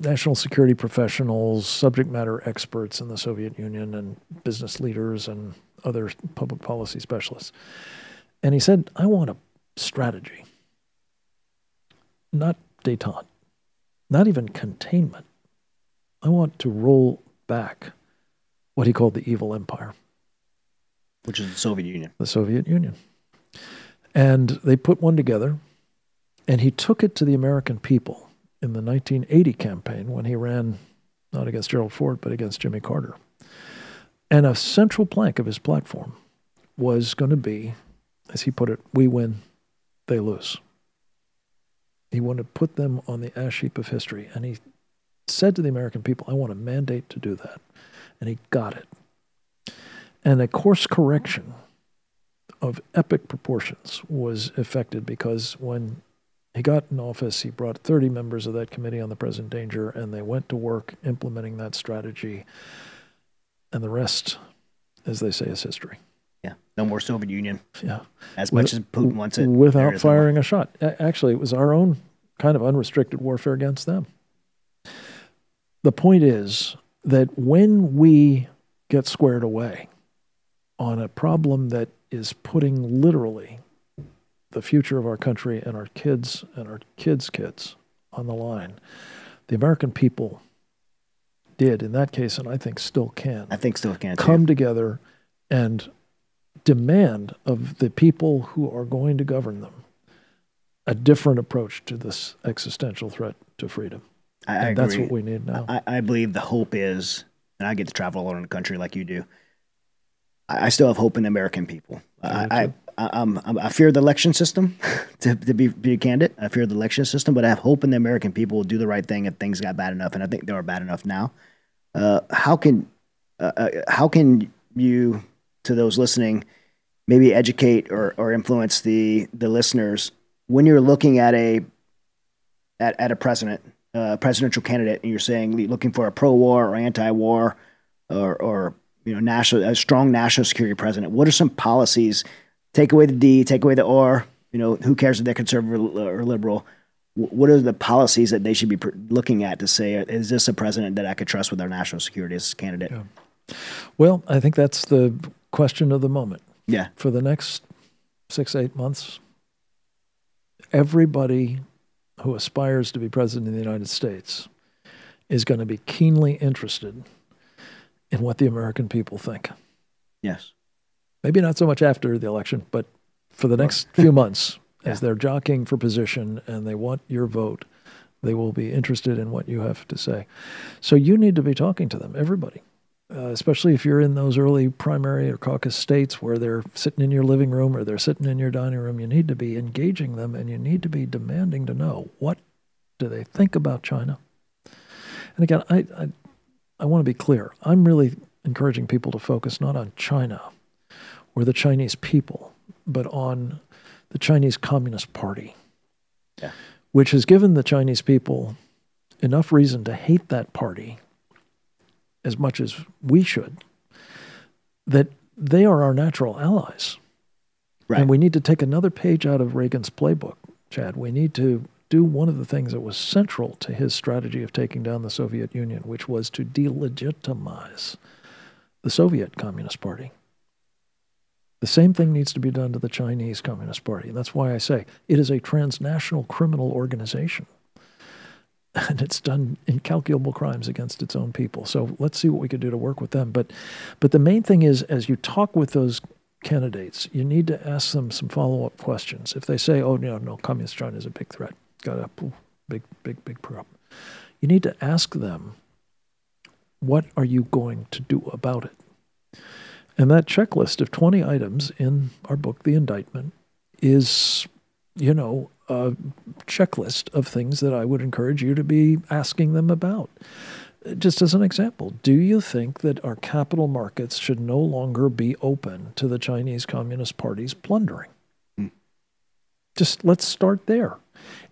national security professionals, subject matter experts in the Soviet Union, and business leaders and other public policy specialists. And he said, I want a strategy, not detente, not even containment. I want to roll back what he called the evil empire, Which is the Soviet Union. the Soviet Union. And they put one together, and he took it to the American people in the 1980 campaign when he ran not against Gerald Ford, but against Jimmy Carter. And a central plank of his platform was going to be, as he put it, we win, they lose. He wanted to put them on the ash heap of history. And he said to the American people, I want a mandate to do that. And he got it. And a course correction of epic proportions was effected because when he got in office, he brought 30 members of that committee on the present danger, and they went to work implementing that strategy. And the rest, as they say, is history. Yeah. No more Soviet Union. Yeah. As much as Putin wants it. Without is no more. firing a shot. Actually, it was our own kind of unrestricted warfare against them. The point is that when we get squared away on a problem that is putting literally the future of our country and our kids and our kids' kids on the line, the American people did in that case, and I think still can I think still can. too. come together and demand of the people who are going to govern them a different approach to this existential threat to freedom. I, I agree. that's what we need now. I, I believe the hope is, and I get to travel all around the country like you do. I, I still have hope in the American people. I, I, fear the election system, to, to be, be candid. I fear the election system, but I have hope in the American people will do the right thing if things got bad enough, and I think they are bad enough now. Uh, how can uh, uh, how can you, to those listening, maybe educate or, or influence the the listeners when you're looking at a at, at a president, uh, presidential candidate, and you're saying looking for a pro-war or anti-war, or, or you know, national a strong national security president. What are some policies? Take away the D, take away the R. You know, who cares if they're conservative or liberal? What are the policies that they should be looking at to say, is this a president that I could trust with our national security as a candidate? Yeah. well, I think that's the question of the moment. yeah. For the next six, eight months, everybody who aspires to be president of the United States is going to be keenly interested in what the American people think. Yes. Maybe not so much after the election, but for the next few months, as they're jockeying for position and they want your vote, they will be interested in what you have to say. So you need to be talking to them, everybody, uh, especially if you're in those early primary or caucus states where they're sitting in your living room or they're sitting in your dining room. You need to be engaging them and you need to be demanding to know what do they think about China. And again, I, I, I want to be clear. I'm really encouraging people to focus not on China or the Chinese people, but on the Chinese Communist Party, Yeah. which has given the Chinese people enough reason to hate that party as much as we should, that they are our natural allies. Right. And we need to take another page out of Reagan's playbook, Chad. We need to do one of the things that was central to his strategy of taking down the Soviet Union, which was to delegitimize the Soviet Communist Party. The same thing needs to be done to the Chinese Communist Party. And that's why I say it is a transnational criminal organization. And it's done incalculable crimes against its own people. So let's see what we could do to work with them. But, but the main thing is, as you talk with those candidates, you need to ask them some follow up questions. If they say, oh, no, no, communist China is a big threat, got a big, big, big problem, you need to ask them, what are you going to do about it? And that checklist of 20 items in our book, The Indictment, is, you know, a checklist of things that I would encourage you to be asking them about. Just as an example, do you think that our capital markets should no longer be open to the Chinese Communist Party's plundering? Hmm. Just let's start there.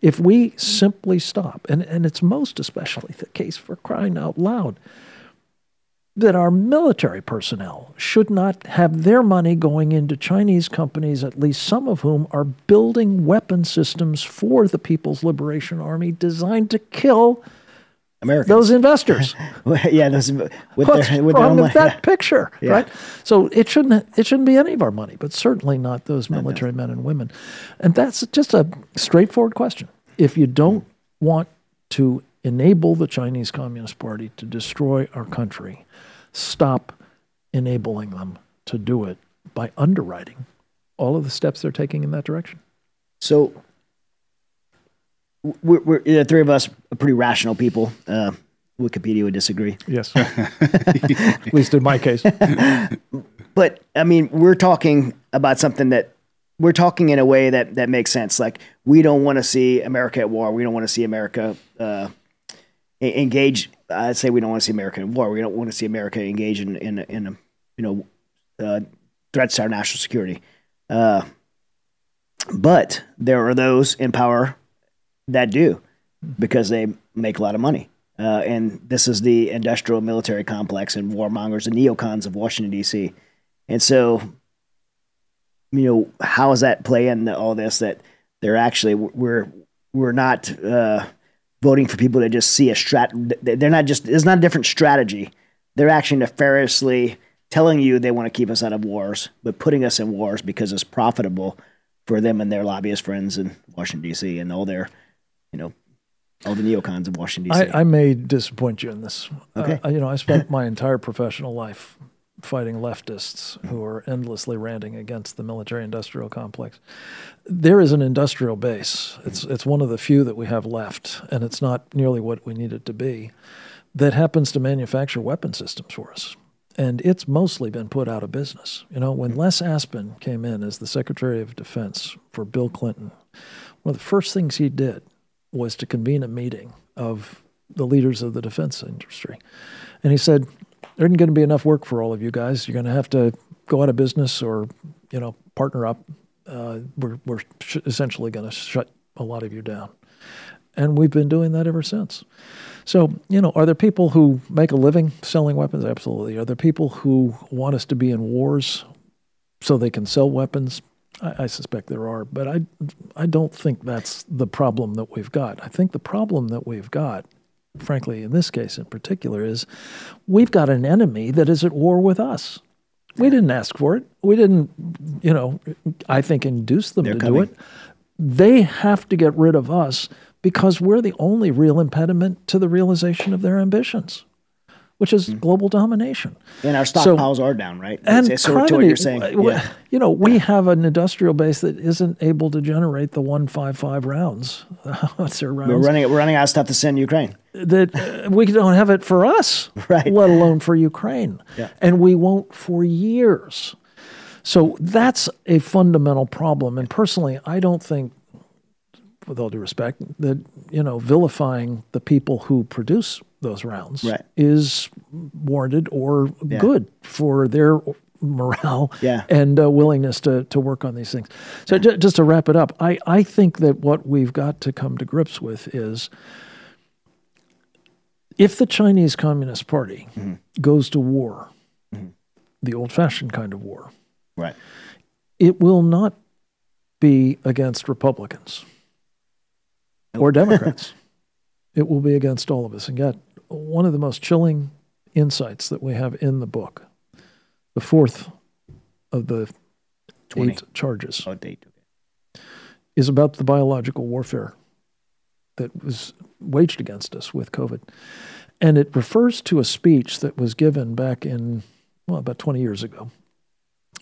If we simply stop, and, and it's most especially the case for crying out loud, that our military personnel should not have their money going into Chinese companies, at least some of whom are building weapon systems for the People's Liberation Army designed to kill Americans. those investors. yeah, those with What's their with their wrong own with that picture, Yeah. right? So it shouldn't it shouldn't be any of our money, but certainly not those military men and women. And that's just a straightforward question. If you don't want to enable the Chinese Communist Party to destroy our country, stop enabling them to do it by underwriting all of the steps they're taking in that direction. So we're, we're the three of us are pretty rational people. Uh, Wikipedia would disagree, Yes. At least in my case. but I mean, we're talking about something that we're talking in a way that that makes sense. Like we don't want to see America at war. We don't want to see America uh, engage. I'd say we don't want to see America at war. We don't want to see America engage in in in a, you know uh, threats to our national security. Uh, but there are those in power that do because they make a lot of money. Uh, and this is the industrial military complex and warmongers and neocons of Washington, D.C. And so, you know, how does that play into all this? That they're actually, we're, we're not uh, voting for people to just see a strat. They're not just, it's not a different strategy. They're actually nefariously telling you they want to keep us out of wars, but putting us in wars because it's profitable for them and their lobbyist friends in Washington, D.C. and all their, you know, all the neocons of Washington, D.C. I, I may disappoint you in this. Okay. Uh, you know, I spent my entire professional life fighting leftists who are endlessly ranting against the military-industrial complex. There is an industrial base. It's it's one of the few that we have left, and it's not nearly what we need it to be. That happens to manufacture weapon systems for us. And it's mostly been put out of business. You know, when Les Aspin came in as the Secretary of Defense for Bill Clinton, one of the first things he did was to convene a meeting of the leaders of the defense industry. And he said, there isn't going to be enough work for all of you guys. You're going to have to go out of business or, you know, partner up. Uh, we're we're sh- essentially going to shut a lot of you down. And we've been doing that ever since. So, you know, are there people who make a living selling weapons? Absolutely. Are there people who want us to be in wars so they can sell weapons? I, I suspect there are, but I, I don't think that's the problem that we've got. I think the problem that we've got, frankly, in this case in particular, is we've got an enemy that is at war with us. We didn't ask for it. We didn't, you know, I think induce them They're to coming. do it. They have to get rid of us because we're the only real impediment to the realization of their ambitions, which is global domination. and our So- stockpiles are down, right? And It's- it's sort of what you're saying. w- Yeah. you know, we have an industrial base that isn't able to generate the 155 rounds, rounds, We're running, we're running out of stuff to send Ukraine. that uh, we don't have it for us, Right. let alone for Ukraine. Yeah. And we won't for years. So that's a fundamental problem. And personally, I don't think, with all due respect, that, you know, vilifying the people who produce those rounds Right. is warranted or good for their morale Yeah. and uh, willingness to, to work on these things. So ju- just to wrap it up, I, I think that what we've got to come to grips with is if the Chinese Communist Party goes to war, the old fashioned kind of war, Right. it will not be against Republicans or Democrats. it will be against all of us. And yet, one of the most chilling insights that we have in the book, the fourth of the 20. eight charges, Oh, date. is about the biological warfare that was waged against us with COVID. And it refers to a speech that was given back in, well, about 20 years ago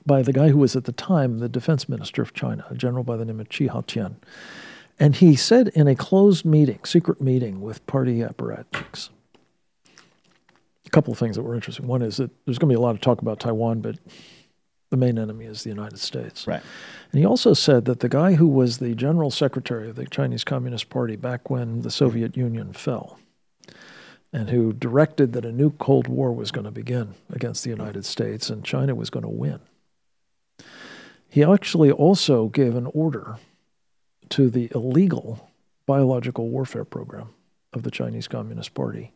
by the guy who was at the time the defense minister of China, a general by the name of Chi Haotian. And he said in a closed meeting, secret meeting with party apparatchiks, a couple of things that were interesting. One is that there's going to be a lot of talk about Taiwan, but the main enemy is the United States. Right. And he also said that the guy who was the general secretary of the Chinese Communist Party back when the Soviet Union fell, and who directed that a new Cold War was going to begin against the United States and China was going to win, he actually also gave an order to the illegal biological warfare program of the Chinese Communist Party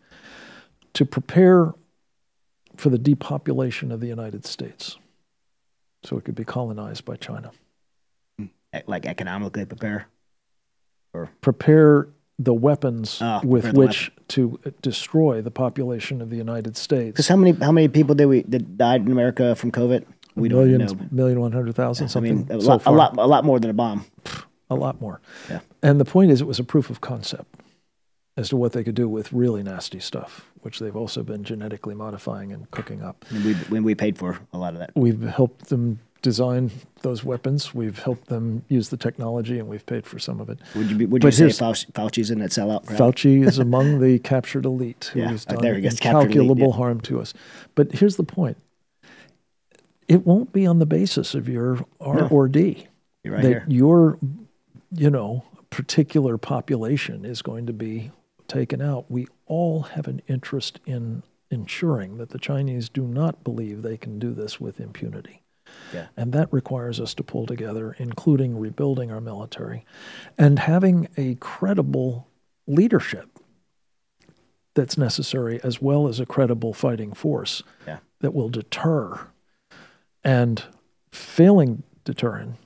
to prepare for the depopulation of the United States so it could be colonized by China. E- Like economically prepare. Or? Prepare the weapons Ah, with which to destroy the population of the United States. Because how many how many people did we that died in America from COVID? We don't know. million one hundred thousand, I something mean, a so lot, a far. lot, a lot more than a bomb. A lot more. Yeah. And the point is, it was a proof of concept as to what they could do with really nasty stuff, which they've also been genetically modifying and cooking up. And we when we paid for a lot of that. We've helped them design those weapons. We've helped them use the technology, and we've paid for some of it. Would you be, would you say Fauci, Fauci's in that sellout? crowd? Fauci is among the captured elite who Yeah, has uh, right done there he captured elite, incalculable yeah. harm to us. But here's the point: it won't be on the basis of your R No. or D. You're right that here. your, you know, a particular population is going to be taken out. We all have an interest in ensuring that the Chinese do not believe they can do this with impunity. Yeah. And that requires us to pull together, including rebuilding our military and having a credible leadership that's necessary, as well as a credible fighting force Yeah. that will deter and failing deterrent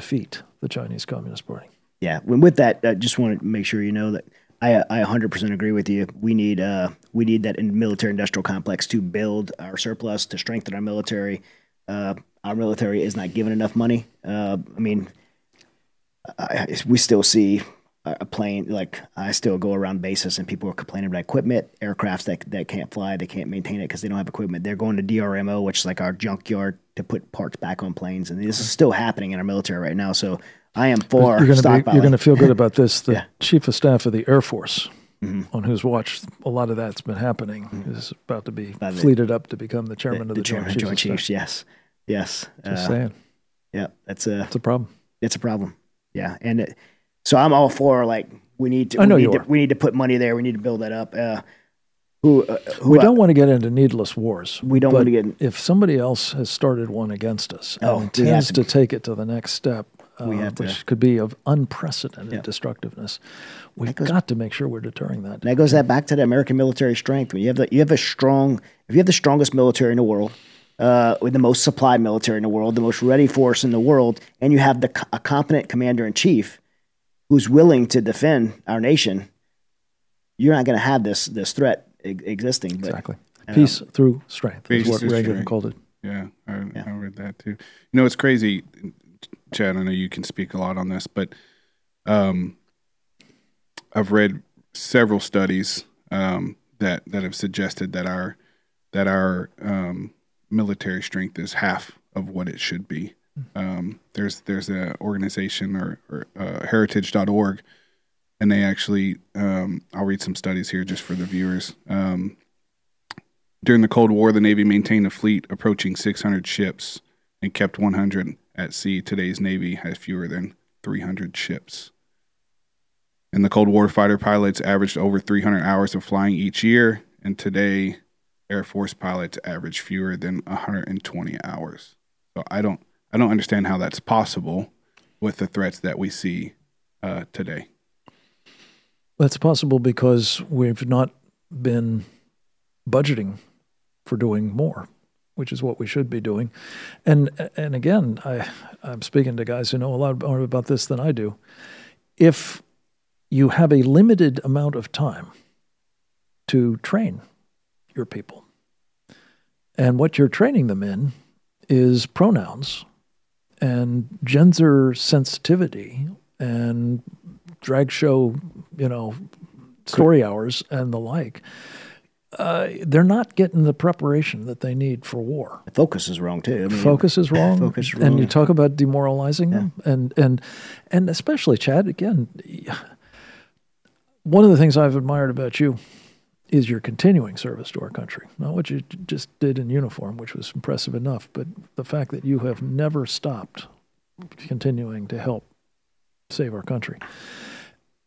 defeat the Chinese Communist Party. Yeah. When with that, I just want to make sure you know that I I 100% agree with you. We need uh we need that military industrial complex to build our surplus to strengthen our military. Uh, our military is not given enough money. Uh, I mean, I- we still see a plane like I still go around bases and people are complaining about equipment, aircrafts that that can't fly, they can't maintain it because they don't have equipment. They're going to DRMO, which is like our junkyard to put parts back on planes, and this is still happening in our military right now. So I am for you're going to be, you're going to feel good about this. The Yeah. chief of staff of the Air Force, Mm-hmm. on whose watch a lot of that's been happening, is about to be the- fleeted up to become the chairman the, of the, chairman, Joint, Chiefs. Chiefs. Yes, yes. Just Uh, saying, yeah, that's a it's a problem. it's a problem. Yeah, and it, so I'm all for like we need to. I know we you need to, are. we need to put money there. We need to build that up. Uh, who uh, who We don't want to get into needless wars. We don't wanna get in- If somebody else has started one against us Oh, have intends to- to, take it to the next step, uh, We have to- which could be of unprecedented Yeah. destructiveness, we've goes- got to make sure we're deterring that. That goes that back to the American military strength. When you have the you have a strong, if you have the strongest military in the world, uh, with the most supplied military in the world, the most ready force in the world, and you have the a competent commander in chief who's willing to defend our nation, you're not going to have this this threat existing. But Exactly. Peace through strength Peace is what through Reagan strength. called it. Yeah, I, I read that too. You know, it's crazy, Chad. I know you can speak a lot on this, but um, I've read several studies um, that that have suggested that our that our um, military strength is half of what it should be. Um, there's there's an organization or, or uh, heritage.org, and they actually um, I'll read some studies here just for the viewers. Um, during the Cold War, the Navy maintained a fleet approaching 600 ships and kept 100 at sea. Today's Navy has fewer than 300 ships. In the Cold War, fighter pilots averaged over 300 hours of flying each year, and today, Air Force pilots average fewer than 120 hours. So I don't, I don't understand how that's possible with the threats that we see uh, today. That's possible because we've not been budgeting for doing more, which is what we should be doing. And and again, I I'm speaking to guys who know a lot more about this than I do. If you have a limited amount of time to train your people, and what you're training them in is pronouns and gender sensitivity and drag show, you know, story hours and the like, uh, they're not getting the preparation that they need for war. focus is wrong too. I mean, Focus is wrong, Focus is and you talk about demoralizing them, and and and especially Chad. Again, one of the things I've admired about you is your continuing service to our country. Not what you just did in uniform, which was impressive enough, but the fact that you have never stopped continuing to help save our country.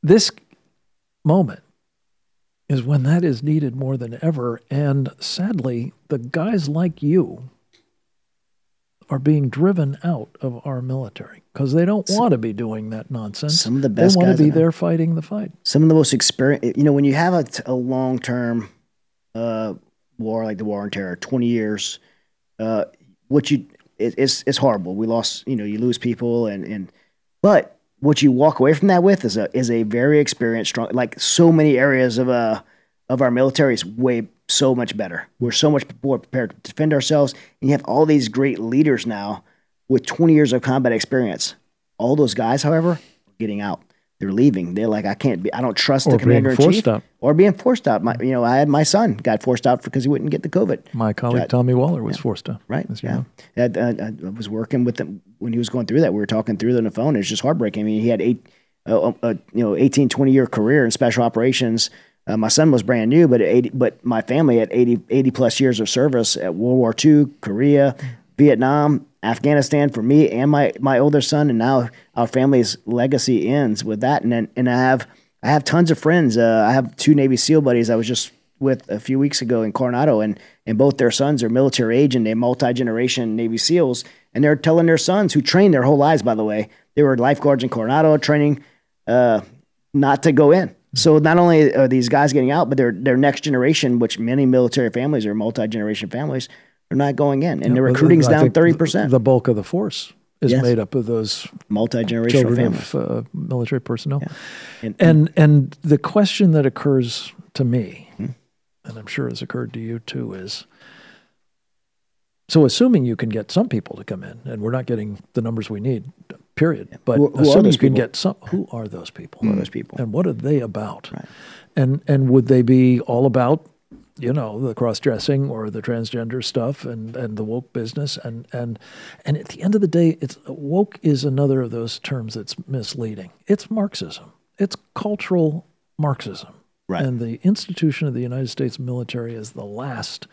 This moment is when that is needed more than ever. And sadly, the guys like you are being driven out of our military because they don't want to be doing that nonsense. Some of the best they want to be there fighting the fight. some of the most experienced, You know, when you have a, t- a long term uh, war like the war on terror, twenty years, uh, what you it, it's it's horrible. We lost. You know, you lose people, and and but what you walk away from that with is a is a very experienced, strong. Like so many areas of uh of our military is way so much better. We're so much more prepared to defend ourselves, and you have all these great leaders now with twenty years of combat experience. All those guys, however, are getting out. They're leaving. They're like, I can't be. I don't trust Or the commander in chief, or being forced out. My, you know, I had my son got forced out because he wouldn't get the COVID. My colleague. Tommy Waller was forced out. Right. as you yeah. know. Had, uh, I was working with him when he was going through that. We were talking through it on the phone. It's just heartbreaking. I mean, he had eight, uh, uh, you know, 18, 20 year career in special operations. Uh, my son was brand new, but at 80, but my family had 80, 80 plus years of service at World War II, Korea, Vietnam, Afghanistan for me and my my older son, and now our family's legacy ends with that. And and I have I have tons of friends. Uh, I have two Navy SEAL buddies I was just with a few weeks ago in Coronado, and and both their sons are military age and they're multi generation Navy SEAls, and they're telling their sons who trained their whole lives, by the way, they were lifeguards in Coronado training, uh, not to go in. So not only are these guys getting out, but their their next generation, which many military families are multi generation families, are not going in, and Yeah, the recruiting's down thirty percent. The bulk of the force is Yes. made up of those Multi generational families. of uh, military personnel. And- And and the question that occurs to me, Hmm. and I'm sure has occurred to you too, is so assuming you can get some people to come in, and we're not getting the numbers we need, period. But Who- who are assuming those you can people? get some, who are those people? Who are those people? And what are they about? Right. And and would they be all about, you know, the cross dressing or the transgender stuff and, and the woke business and and and at the end of the day, it's woke is another of those terms that's misleading. It's Marxism. It's cultural Marxism. Right. And the institution of the United States military is the last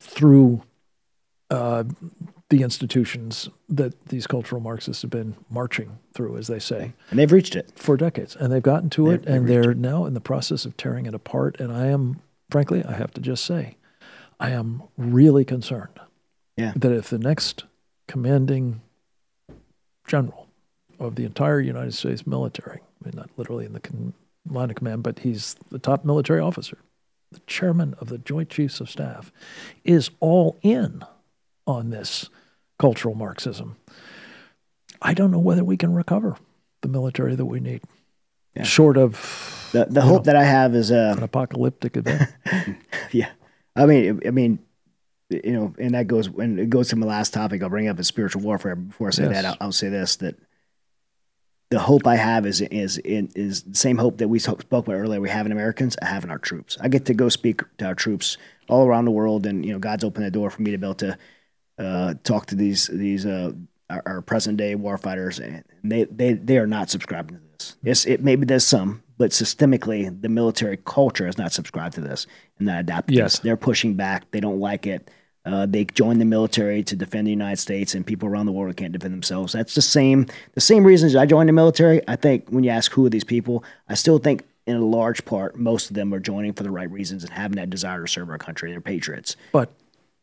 through uh, the institutions that these cultural Marxists have been marching through, as they say and they've reached it. for decades, and they've gotten to it, They've- and they've they're now in the process of tearing it apart. And I am, frankly, I have to just say, I am really concerned Yeah. that if the next commanding general of the entire United States military, I mean, not literally in the con- line of command, but he's the top military officer, the chairman of the Joint Chiefs of Staff, is all in on this cultural Marxism. I don't know whether we can recover the military that we need, Yeah. short of The the hope know, that I have is uh an apocalyptic event. yeah. I mean I mean you know, and that goes when it goes to my last topic. I'll bring up is spiritual warfare. Before I say Yes. that, I'll, I'll say this: that the hope I have is is is, is the same hope that we spoke about earlier. We have in Americans. I have in our troops. I get to go speak to our troops all around the world, and you know, God's opened the door for me to be able to uh, talk to these these uh, our, our present day warfighters, and they, they they are not subscribing to this. It's, it maybe there's some, but systemically, the military culture is not subscribed to this and not adapted. Yes. this. they're pushing back. They don't like it. Uh, they join the military to defend the United States, and people around the world can't defend themselves. That's the same the same reasons I joined the military. I think when you ask who are these people, I still think in a large part most of them are joining for the right reasons and having that desire to serve our country. They're patriots. but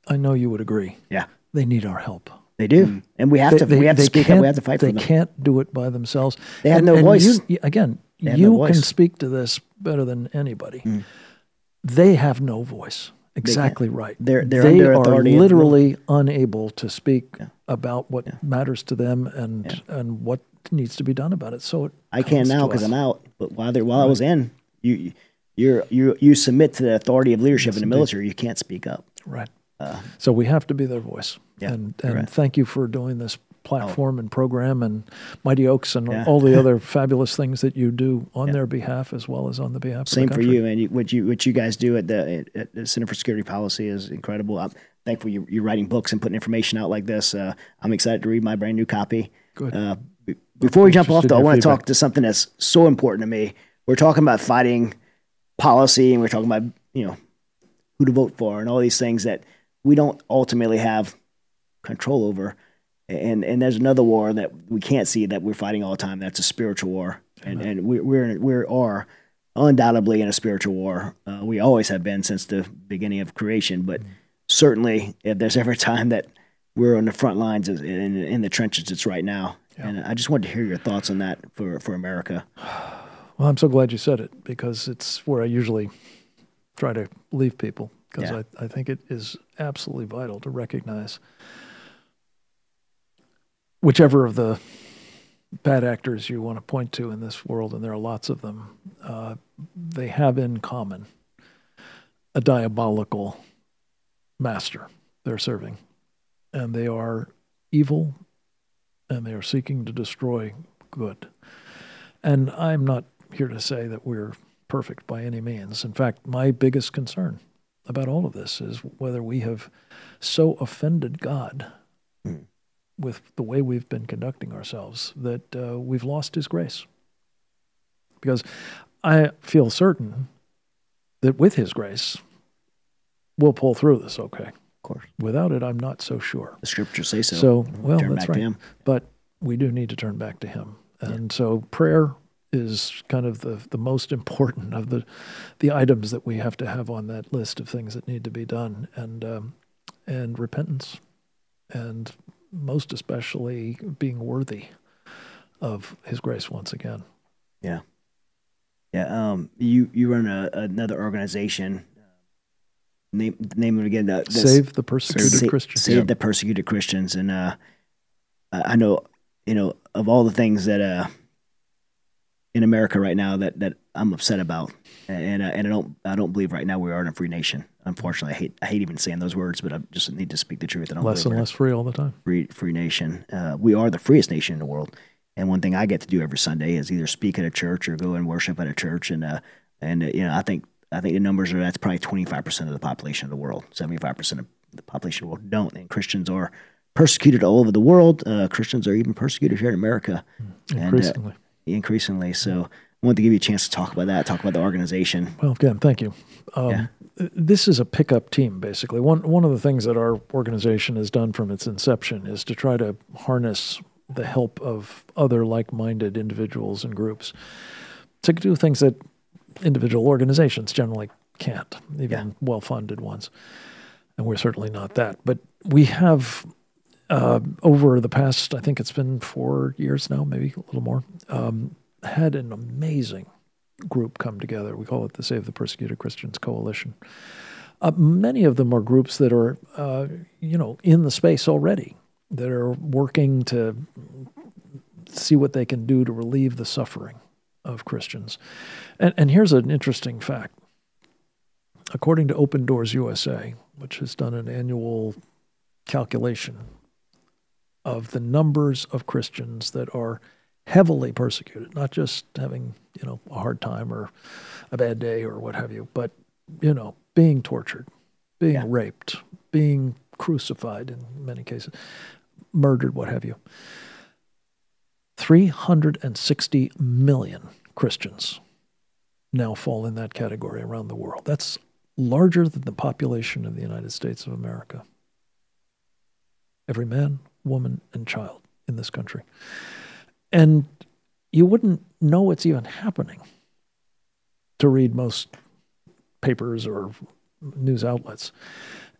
I know you would agree. Yeah, They need our help. they do, mm. and we have to we have to speak up. We have to fight for them. they can't do it by themselves. They have And- no and voice. You, again, have you no can voice. Speak to this better than anybody. Mm. They have no voice. Exactly right. They're- they're they under are authority of literally unable to speak about what matters to them and and what needs to be done about it. So it I can comes now because. I'm out. But while there, while I was in, you you you you submit to the authority of leadership in the military. You can't speak up. Right. So we have to be their voice. Yeah, and and right. Oh. thank you for doing this platform and program and Mighty Oaks and Yeah. all the other fabulous things that you do on their behalf as well as on the behalf Same of the for you, and what you what you guys do at the at the Center for Security Policy is incredible. I'm thankful you, you're writing books and putting information out like this. Uh, I'm excited to read my brand new copy. Good. Uh, before we jump off, though, I want to talk to something that's so important to me. We're talking about fighting policy, and we're talking about you know who to vote for, and all these things that we don't ultimately have control over. And and there's another war that we can't see that we're fighting all the time. That's a spiritual war, and and we're we're we are undoubtedly in a spiritual war. Uh, we always have been since the beginning of creation, but certainly if there's ever a time that we're on the front lines in, in, in the trenches, it's right now. And I just wanted to hear your thoughts on that for, for America. Well, I'm so glad you said it because it's where I usually try to leave people because Yeah. I, I think it is absolutely vital to recognize whichever of the bad actors you want to point to in this world, and there are lots of them, uh, they have in common a diabolical master they're serving. And they are evil and they are seeking to destroy good. And I'm not here to say that we're perfect by any means. In fact, my biggest concern about all of this is whether we have so offended God with the way we've been conducting ourselves that uh, we've lost His grace. Because I feel certain that with His grace, we'll pull through this okay. Of course. Without it, I'm not so sure. The scriptures say so. So, well, Turn that's back to right. him. But we do need to turn back to Him, and so prayer is kind of the the most important of the the items that we have to have on that list of things that need to be done, and um, and repentance, and most especially being worthy of His grace once again. Yeah. Yeah. Um, you, you run a, another organization. Name, name it again. Uh, Save the persecuted Sa- Christians. Save Yep. the persecuted Christians. And uh, I I know, you know, of all the things that uh, in America right now that, that I'm upset about, and uh, and I don't I don't believe right now we are in a free nation. Unfortunately, I hate I hate even saying those words, but I just need to speak the truth. I don't less and less free all the time. free free nation. Uh, we are the freest nation in the world. And one thing I get to do every Sunday is either speak at a church or go and worship at a church. And uh, and uh, you know, I think I think the numbers are that's probably twenty five percent of the population of the world. Seventy five percent of the population of the world don't. And Christians are persecuted all over the world. Uh, Christians are even persecuted here in America. And, uh, Increasingly. So I wanted to give you a chance to talk about that, talk about the organization. Well, again, thank you. Um, Yeah. This is a pickup team, basically. One one of the things that our organization has done from its inception is to try to harness the help of other like-minded individuals and groups to do things that individual organizations generally can't, even well-funded ones. And we're certainly not that. But we have uh, over the past, I think it's been four years now, maybe a little more, um, had an amazing group come together. We call it the Save the Persecuted Christians Coalition. Uh, many of them are groups that are, uh, you know, in the space already, that are working to see what they can do to relieve the suffering of Christians. And, and here's an interesting fact. According to Open Doors USA, which has done an annual calculation of the numbers of Christians that are heavily persecuted, not just having, you know, a hard time or a bad day or what have you, but, you know, being tortured, being Yeah. raped, being crucified in many cases, murdered, what have you. 360 million Christians now fall in that category around the world. That's larger than the population of the United States of America. Every man, woman, and child in this country. And you wouldn't know it's even happening to read most papers or news outlets.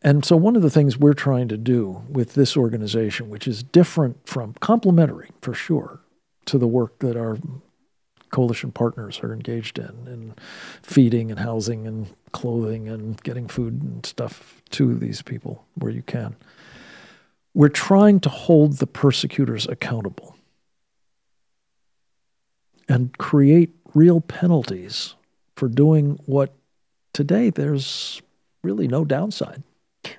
And so, one of the things we're trying to do with this organization, which is different from, complementary for sure, to the work that our coalition partners are engaged in, in feeding and housing and clothing and getting food and stuff to these people where you can. We're trying to hold the persecutors accountable and create real penalties for doing what today there's really no downside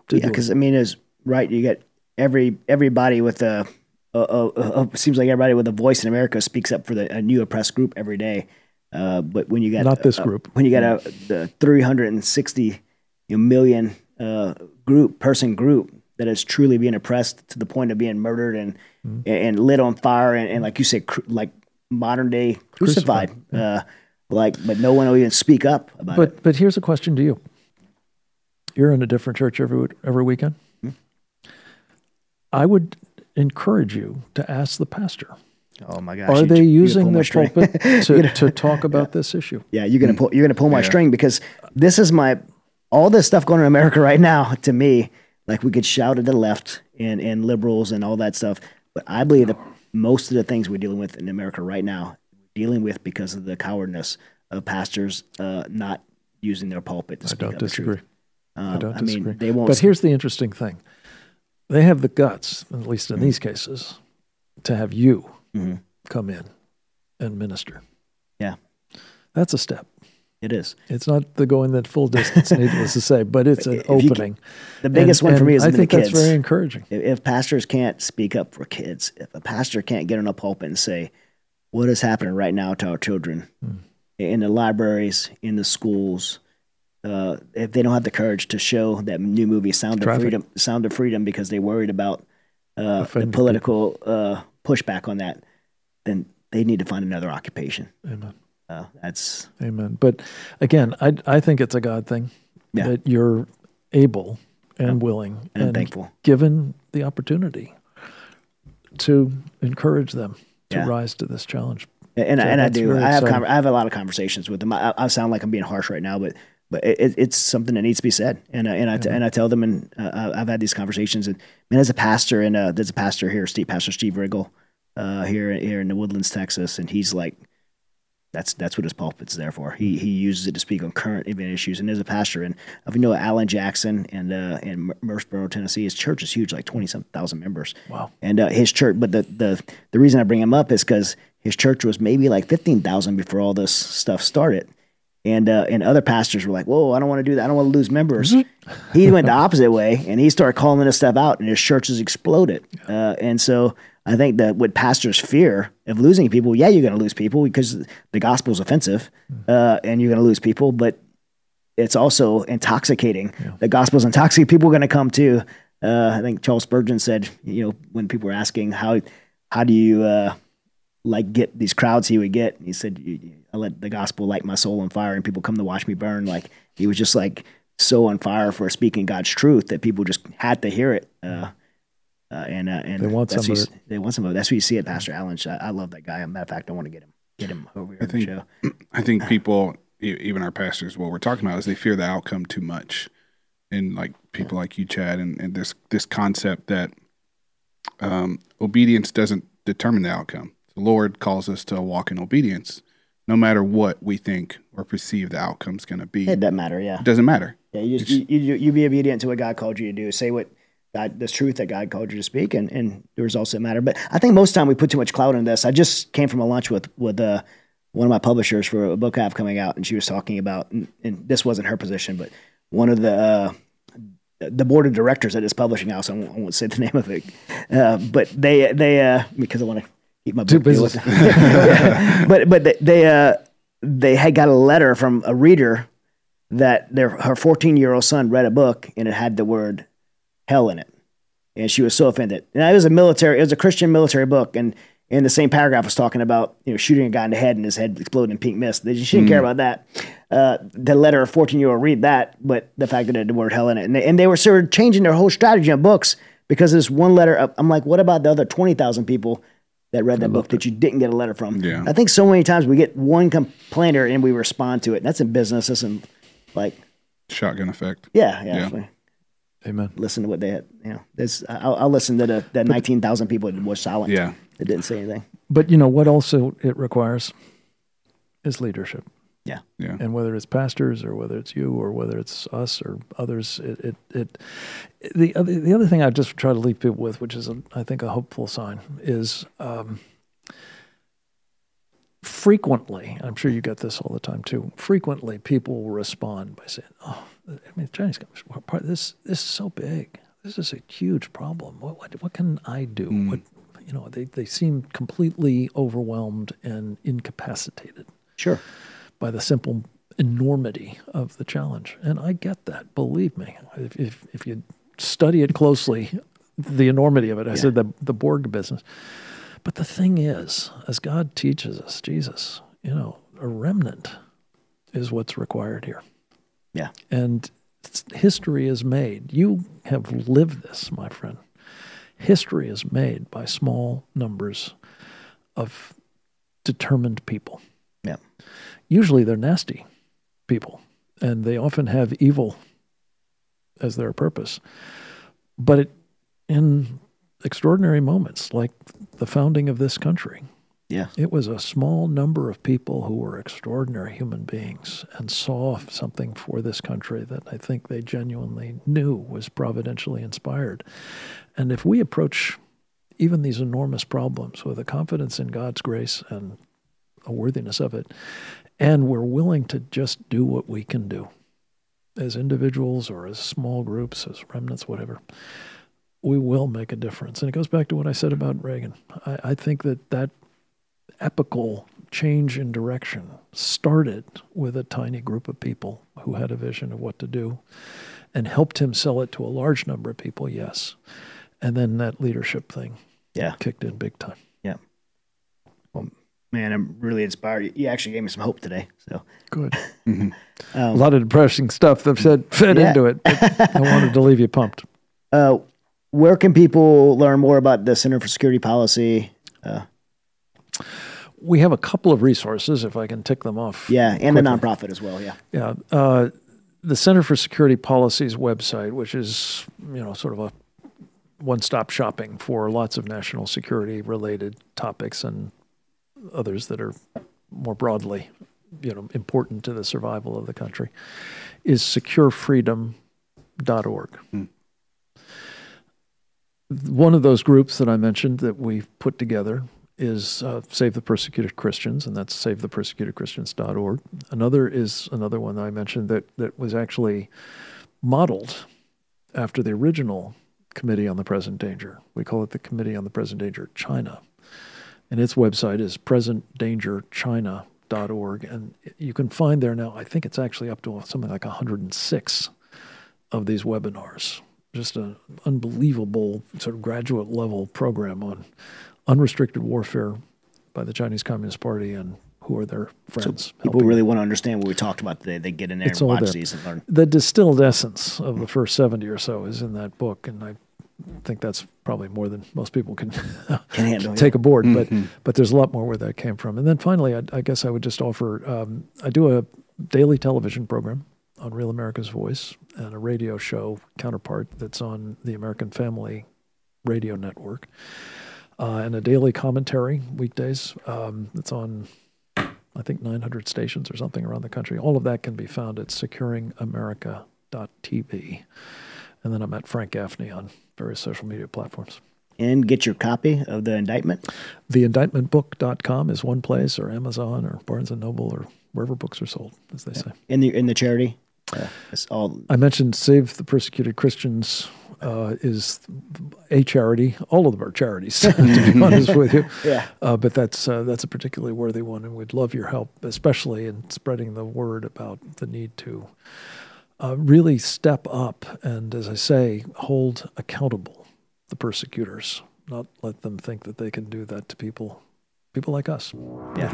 to Yeah, because I mean, it's right. You get every everybody with a, a, a, a seems like everybody with a voice in America speaks up for the a new oppressed group every day. Uh, but when you got Not this group. when you got a the three hundred and sixty million uh, group person group that is truly being oppressed to the point of being murdered and Mm-hmm. and lit on fire and, and like you said, cru- like modern day crucified. Uh, like, but no one will even speak up about it. But but here's a question to you. You're in a different church every every weekend. Hmm. I would encourage you to ask the pastor. Oh my gosh! Are they you're gonna using pull their pulpit to, to talk about this issue? Yeah, you're gonna pull you're gonna pull my Yeah. string because this is my all this stuff going on in America right now. To me, like we could shout at the left and and liberals and all that stuff, but I believe that most of the things we're dealing with in America right now, we're dealing with because of the cowardness of pastors uh, not using their pulpit to I speak don't up the disagree. truth. I Um, don't I disagree. mean, they won't. But here's the interesting thing: they have the guts, at least in these cases, to have you Mhm. come in and minister. Yeah. That's a step. It is It's not the going that full distance, needless to say, but it's an If you can- opening. the biggest And- one for me is I the think kids. that's very encouraging. if, if pastors can't speak up for kids, if a pastor can't get on a pulpit and say, what is happening right now to our children Hmm. in the libraries, in the schools, uh, if they don't have the courage to show that new movie Sound of Freedom, Sound of Freedom, because they're worried about uh, the political uh, pushback on that, then they need to find another occupation. Amen. Uh, that's Amen. But again, I I think it's a God thing Yeah. that you're able and willing And I'm thankful. given the opportunity to encourage them to Yeah. rise to this challenge. and So and I do. I have I have a lot of conversations with them. I, I sound like I'm being harsh right now, but but it, it's something that needs to be said. And uh, and I t- and I tell them, and uh, I've had these conversations. And man, as a pastor, and uh, there's a pastor here, Steve Pastor Steve Riggle, uh, here here in the Woodlands, Texas, and he's like. That's that's what his pulpit's there for. He he uses it to speak on current event issues. And as a pastor, and if you know Allen Jackson and uh, in Murfreesboro, Tennessee, his church is huge, like twenty some thousand members. Wow. And uh, his church, but the, the the reason I bring him up is because his church was maybe like fifteen thousand before all this stuff started. And uh, and other pastors were like, "Whoa, I don't want to do that. I don't want to lose members." he went the opposite way, and he started calling this stuff out, and his church has exploded. Uh, and so I think that what pastors fear of losing people, yeah, you're going to lose people because the gospel is offensive, uh, and you're going to lose people, but it's also intoxicating. The gospel is intoxicating. People are going to come to. Uh, I think Charles Spurgeon said, you know, when people were asking how how do you uh, like get these crowds he would get, he said, "You- you- I let the gospel light my soul on fire, and people come to watch me burn. Like he was just like so on fire for speaking God's truth that people just had to hear it. Uh, uh, and uh, and They want that's some what of you s- They want some of it. That's what you see at Pastor Allen's. I, I love that guy. As a matter of fact, I want to get him get him over here I on the think show. I think people, e- even our pastors, what we're talking about is they fear the outcome too much, and like people like you, Chad, and, and this this concept that um, obedience doesn't determine the outcome. The Lord calls us to walk in obedience, no matter what we think or perceive the outcome's going to be. It doesn't matter. Yeah. It doesn't matter. Yeah, you just you, you you be obedient to what God called you to do. Say what God this truth that God called you to speak, and and the results that matter. But I think most of the time we put too much cloud on this. I just came from a lunch with with uh, one of my publishers for a book I have coming out, and she was talking about, and, and this wasn't her position, but one of the uh, the board of directors at this publishing house. I won't, I won't say the name of it, uh, but they they uh, because I want to keep my book busy. Yeah. but but they they, uh, they had got a letter from a reader that their her 14 year old son read a book and it had the word hell in it. And she was so offended. And it was a military it was a christian military book and in the same paragraph was talking about you know shooting a guy in the head and his head exploding in pink mist. They- she didn't care about that. Uh, the letter a 14 year old read that but the fact that it had the word hell in it. And they, and they were sort of changing their whole strategy on books because of this one letter i'm like what about the other 20000 people that read that book that you didn't get a letter from? Yeah. i think so many times we get one complainer and we respond to it. And that's in business. That's in like Shotgun effect. yeah, yeah. Yeah. Definitely. Amen. Listen to what they had. You know, there's. I'll, I'll listen to the, the nineteen thousand people that was silent. Yeah. that didn't say anything. But you know what also it requires is leadership. Yeah, Yeah. and whether it's pastors or whether it's you or whether it's us or others, it it, it the other the other thing I just try to leave people with, which is a, I think a hopeful sign, is um, frequently. I'm sure you get this all the time too. Frequently, people will respond by saying, "Oh, I mean, the Chinese companies, what part this this is so big. This is a huge problem. What what, what can I do? Mm. What you know, they, they seem completely overwhelmed and incapacitated sure. by the simple enormity of the challenge. And I get that, believe me. If, if, if you study it closely, the enormity of it, I said the, the Borg business. But the thing is, as God teaches us, Jesus, you know, a remnant is what's required here. Yeah, And history is made. You have lived this, my friend. History is made by small numbers of determined people. yeah, Usually they're nasty people, and they often have evil as their purpose. But it, in extraordinary moments, like the founding of this country, yeah, it was a small number of people who were extraordinary human beings and saw something for this country that I think they genuinely knew was providentially inspired. And if we approach even these enormous problems with a confidence in God's grace and a worthiness of it, and we're willing to just do what we can do as individuals or as small groups, as remnants, whatever, we will make a difference. And it goes back to what I said about Reagan. I, I think that that epical change in direction started with a tiny group of people who had a vision of what to do and helped him sell it to a large number of people, yes. And then that leadership thing yeah. kicked in big time. Man, man, I'm really inspired. You actually gave me some hope today. So Good. a lot of depressing stuff that said fed Yeah. into it. but I wanted to leave you pumped. uh, where can people learn more about the Center for Security Policy? We have a couple of resources, if I can tick them off. Yeah, and the nonprofit as well. Yeah. Yeah. Uh, the Center for Security Policy's website, which is, you know, sort of a one stop shopping for lots of national security related topics and others that are more broadly, you know, important to the survival of the country, is securefreedom.org. One of those groups that I mentioned that we've put together is uh, Save the Persecuted Christians, and that's savethepersecutedchristians.org. Another is another one that I mentioned that, that was actually modeled after the original Committee on the Present Danger. We call it the Committee on the Present Danger China. And its website is presentdangerchina.org. And you can find there now, I think it's actually up to something like 106 of these webinars. Just an unbelievable sort of graduate level program on unrestricted warfare by the Chinese Communist Party and who are their friends. People helping really want to understand what we talked about today. They get in there It's and watch there. these and learn. the distilled essence of the first 70 or so is in that book and i think that's probably more than most people can Can handle. take aboard but but there's a lot more where that came from and then finally i, I guess i would just offer um, i do a daily television program on real america's voice and a radio show counterpart that's on the american family radio network uh, and a daily commentary weekdays um, that's on I think 900 stations or something around the country. All of that can be found at securingamerica.tv. And then I'm at Frank Gaffney on various social media platforms. And get your copy of the indictment. Theindictmentbook.com is one place, or Amazon, or Barnes and Noble, or wherever books are sold, as they say. in the in the charity. Uh, it's all I mentioned Save the Persecuted Christians uh, is a charity. All of them are charities, to be honest with you. Yeah. Uh, but that's uh, that's a particularly worthy one, and we'd love your help, especially in spreading the word about the need to uh, really step up and, as I say, hold accountable the persecutors. Not let them think that they can do that to people, people like us. Yeah.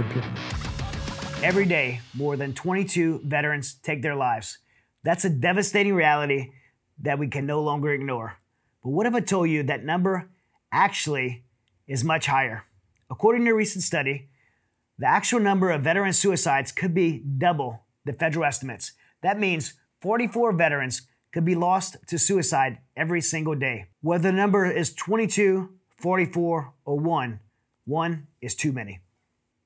Every day, more than 22 veterans take their lives. That's a devastating reality that we can no longer ignore. But what if I told you that number actually is much higher? According to a recent study, the actual number of veteran suicides could be double the federal estimates. That means 44 veterans could be lost to suicide every single day. Whether the number is 22, 44, or 1, 1 is too many.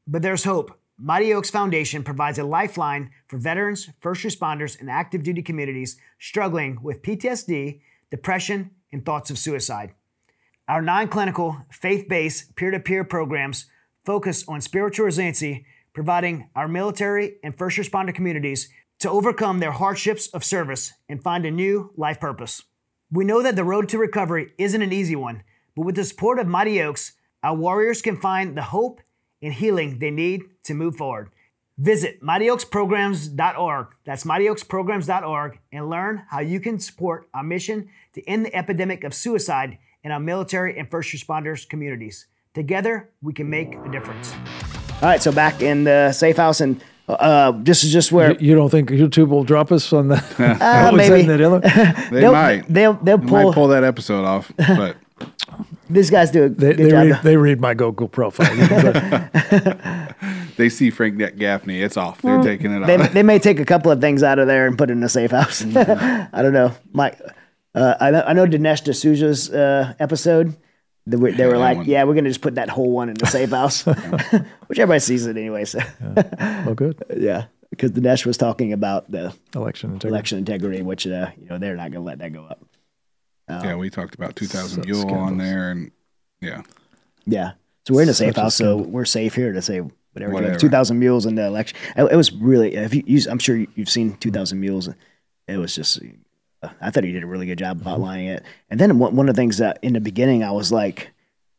But there's hope. Mighty Oaks Foundation provides a lifeline for veterans, first responders, and active duty communities struggling with PTSD, depression, and thoughts of suicide. Our non clinical, faith based, peer to peer programs focus on spiritual resiliency, providing our military and first responder communities to overcome their hardships of service and find a new life purpose. We know that the road to recovery isn't an easy one, but with the support of Mighty Oaks, our warriors can find the hope and healing they need to move forward. Visit mightyoaksprograms.org. That's mightyoaksprograms.org and learn how you can support our mission to end the epidemic of suicide in our military and first responders communities. Together, we can make a difference. All right, so back in the safe house, and uh, this is just where You, you don't think YouTube will drop us on that? Uh, what was that maybe. that? They they'll, might. they'll they'll They might pull, pull that episode off, but these guys do a They, good they, job. read, they read my Google profile. You can go- they see Frank Gaffney. It's off. They're taking it they, off. they may take a couple of things out of there and put it in a safe house. I don't know. Mike, uh, I, know, I know Dinesh D'Souza's uh, episode. They were, they were that like, one. yeah, we're going to just put that whole one in the safe house, which everybody sees it anyway. So, oh, good. yeah, because Dinesh was talking about the Election integrity. election integrity, which, uh, you know, they're not going to let that go up. Yeah, um, we talked about 2000 So Mule on there, and yeah, Yeah. So we're in a safe Such a house, so we're safe here to say whatever. Whatever. Two thousand mules in the election. It, it was really. If you, you, I'm sure you- you've seen two thousand mules. It was just. I thought he did a really good job of outlining mm-hmm. it. And then one, one of the things that in the beginning I was like,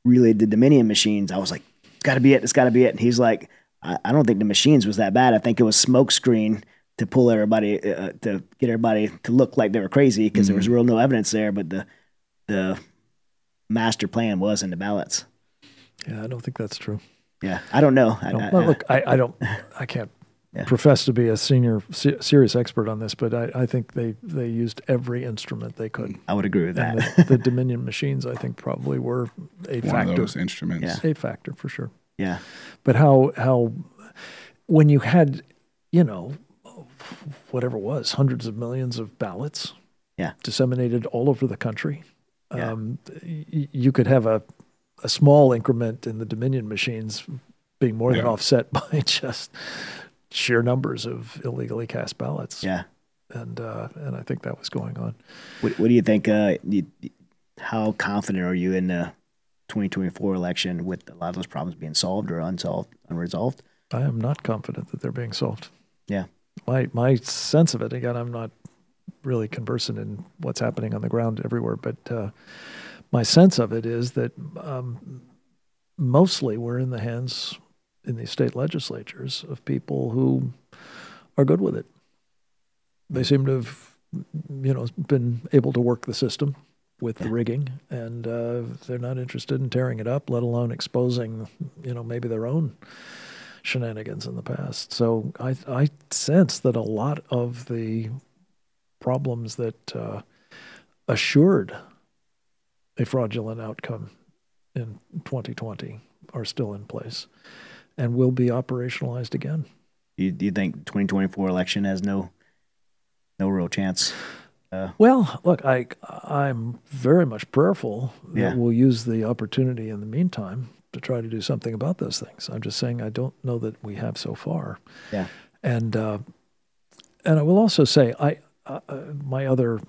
really the Dominion machines. I was like, it's got to be it. It's got to be it. And he's like, I, I don't think the machines was that bad. I think it was smoke screen to pull everybody uh, to get everybody to look like they were crazy because there was real no evidence there. But the the master plan was in the ballots. Yeah, I don't think that's true. Yeah, I don't know. I, No, I- well, I- look, I, I don't, I can't Yeah. profess to be a senior se- serious expert on this, but I, I think they, they used every instrument they could. I would agree with And that. the, the Dominion machines, I think, probably were a One factor. of those instruments. Yeah. A factor for sure. yeah, But how how when you had, you know, whatever it was, hundreds of millions of ballots, Yeah. disseminated all over the country, Yeah. um, y- you could have a a small increment in the Dominion machines being more than offset by just sheer numbers of illegally cast ballots. yeah. and uh, and I think that was going on. What, what do you think? Uh, you, how confident are you in the 2024 election with a lot of those problems being solved or unsolved, unresolved? I am not confident that they're being solved. Yeah. My my sense of it again, I'm not really conversant in what's happening on the ground everywhere, but uh, my sense of it is that um, mostly we're in the hands in these state legislatures of people who are good with it. They seem to have, you know, been able to work the system with the rigging, and uh, they're not interested in tearing it up, let alone exposing, you know, maybe their own shenanigans in the past. So I I sense that a lot of the problems that uh, assured a fraudulent outcome in 2020 are still in place and will be operationalized again. Do you, do you think 2024 election has no no real chance? Well, look, I I'm very much prayerful that Yeah. we'll use the opportunity in the meantime to try to do something about those things. I'm just saying I don't know that we have so far. Yeah. And uh, and I will also say I uh, uh, my other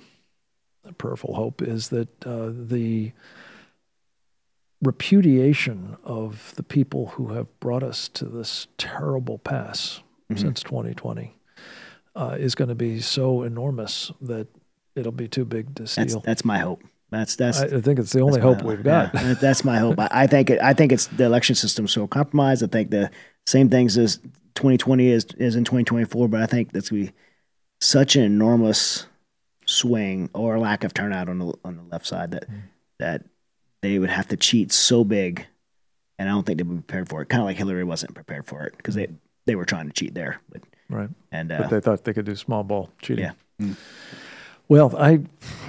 prayerful hope is that uh, the repudiation of the people who have brought us to this terrible pass since 2020 uh, is going to be so enormous that it'll be too big to That's that's my hope. That's that's. I, I think it's the only that's my hope we've got. Yeah, that's my hope. I, I think it, I think it's the election system so compromised. I think the same things as 2020 is is in 2024, but I think that's gonna be such an enormous swing or lack of turnout on the on the left side that Mm. that they would have to cheat so big, and I don't think they would be prepared for it. Kind of like Hillary wasn't prepared for it because they they were trying to cheat there, but Right. and But uh, they thought they could do small ball cheating. Yeah. Well, I,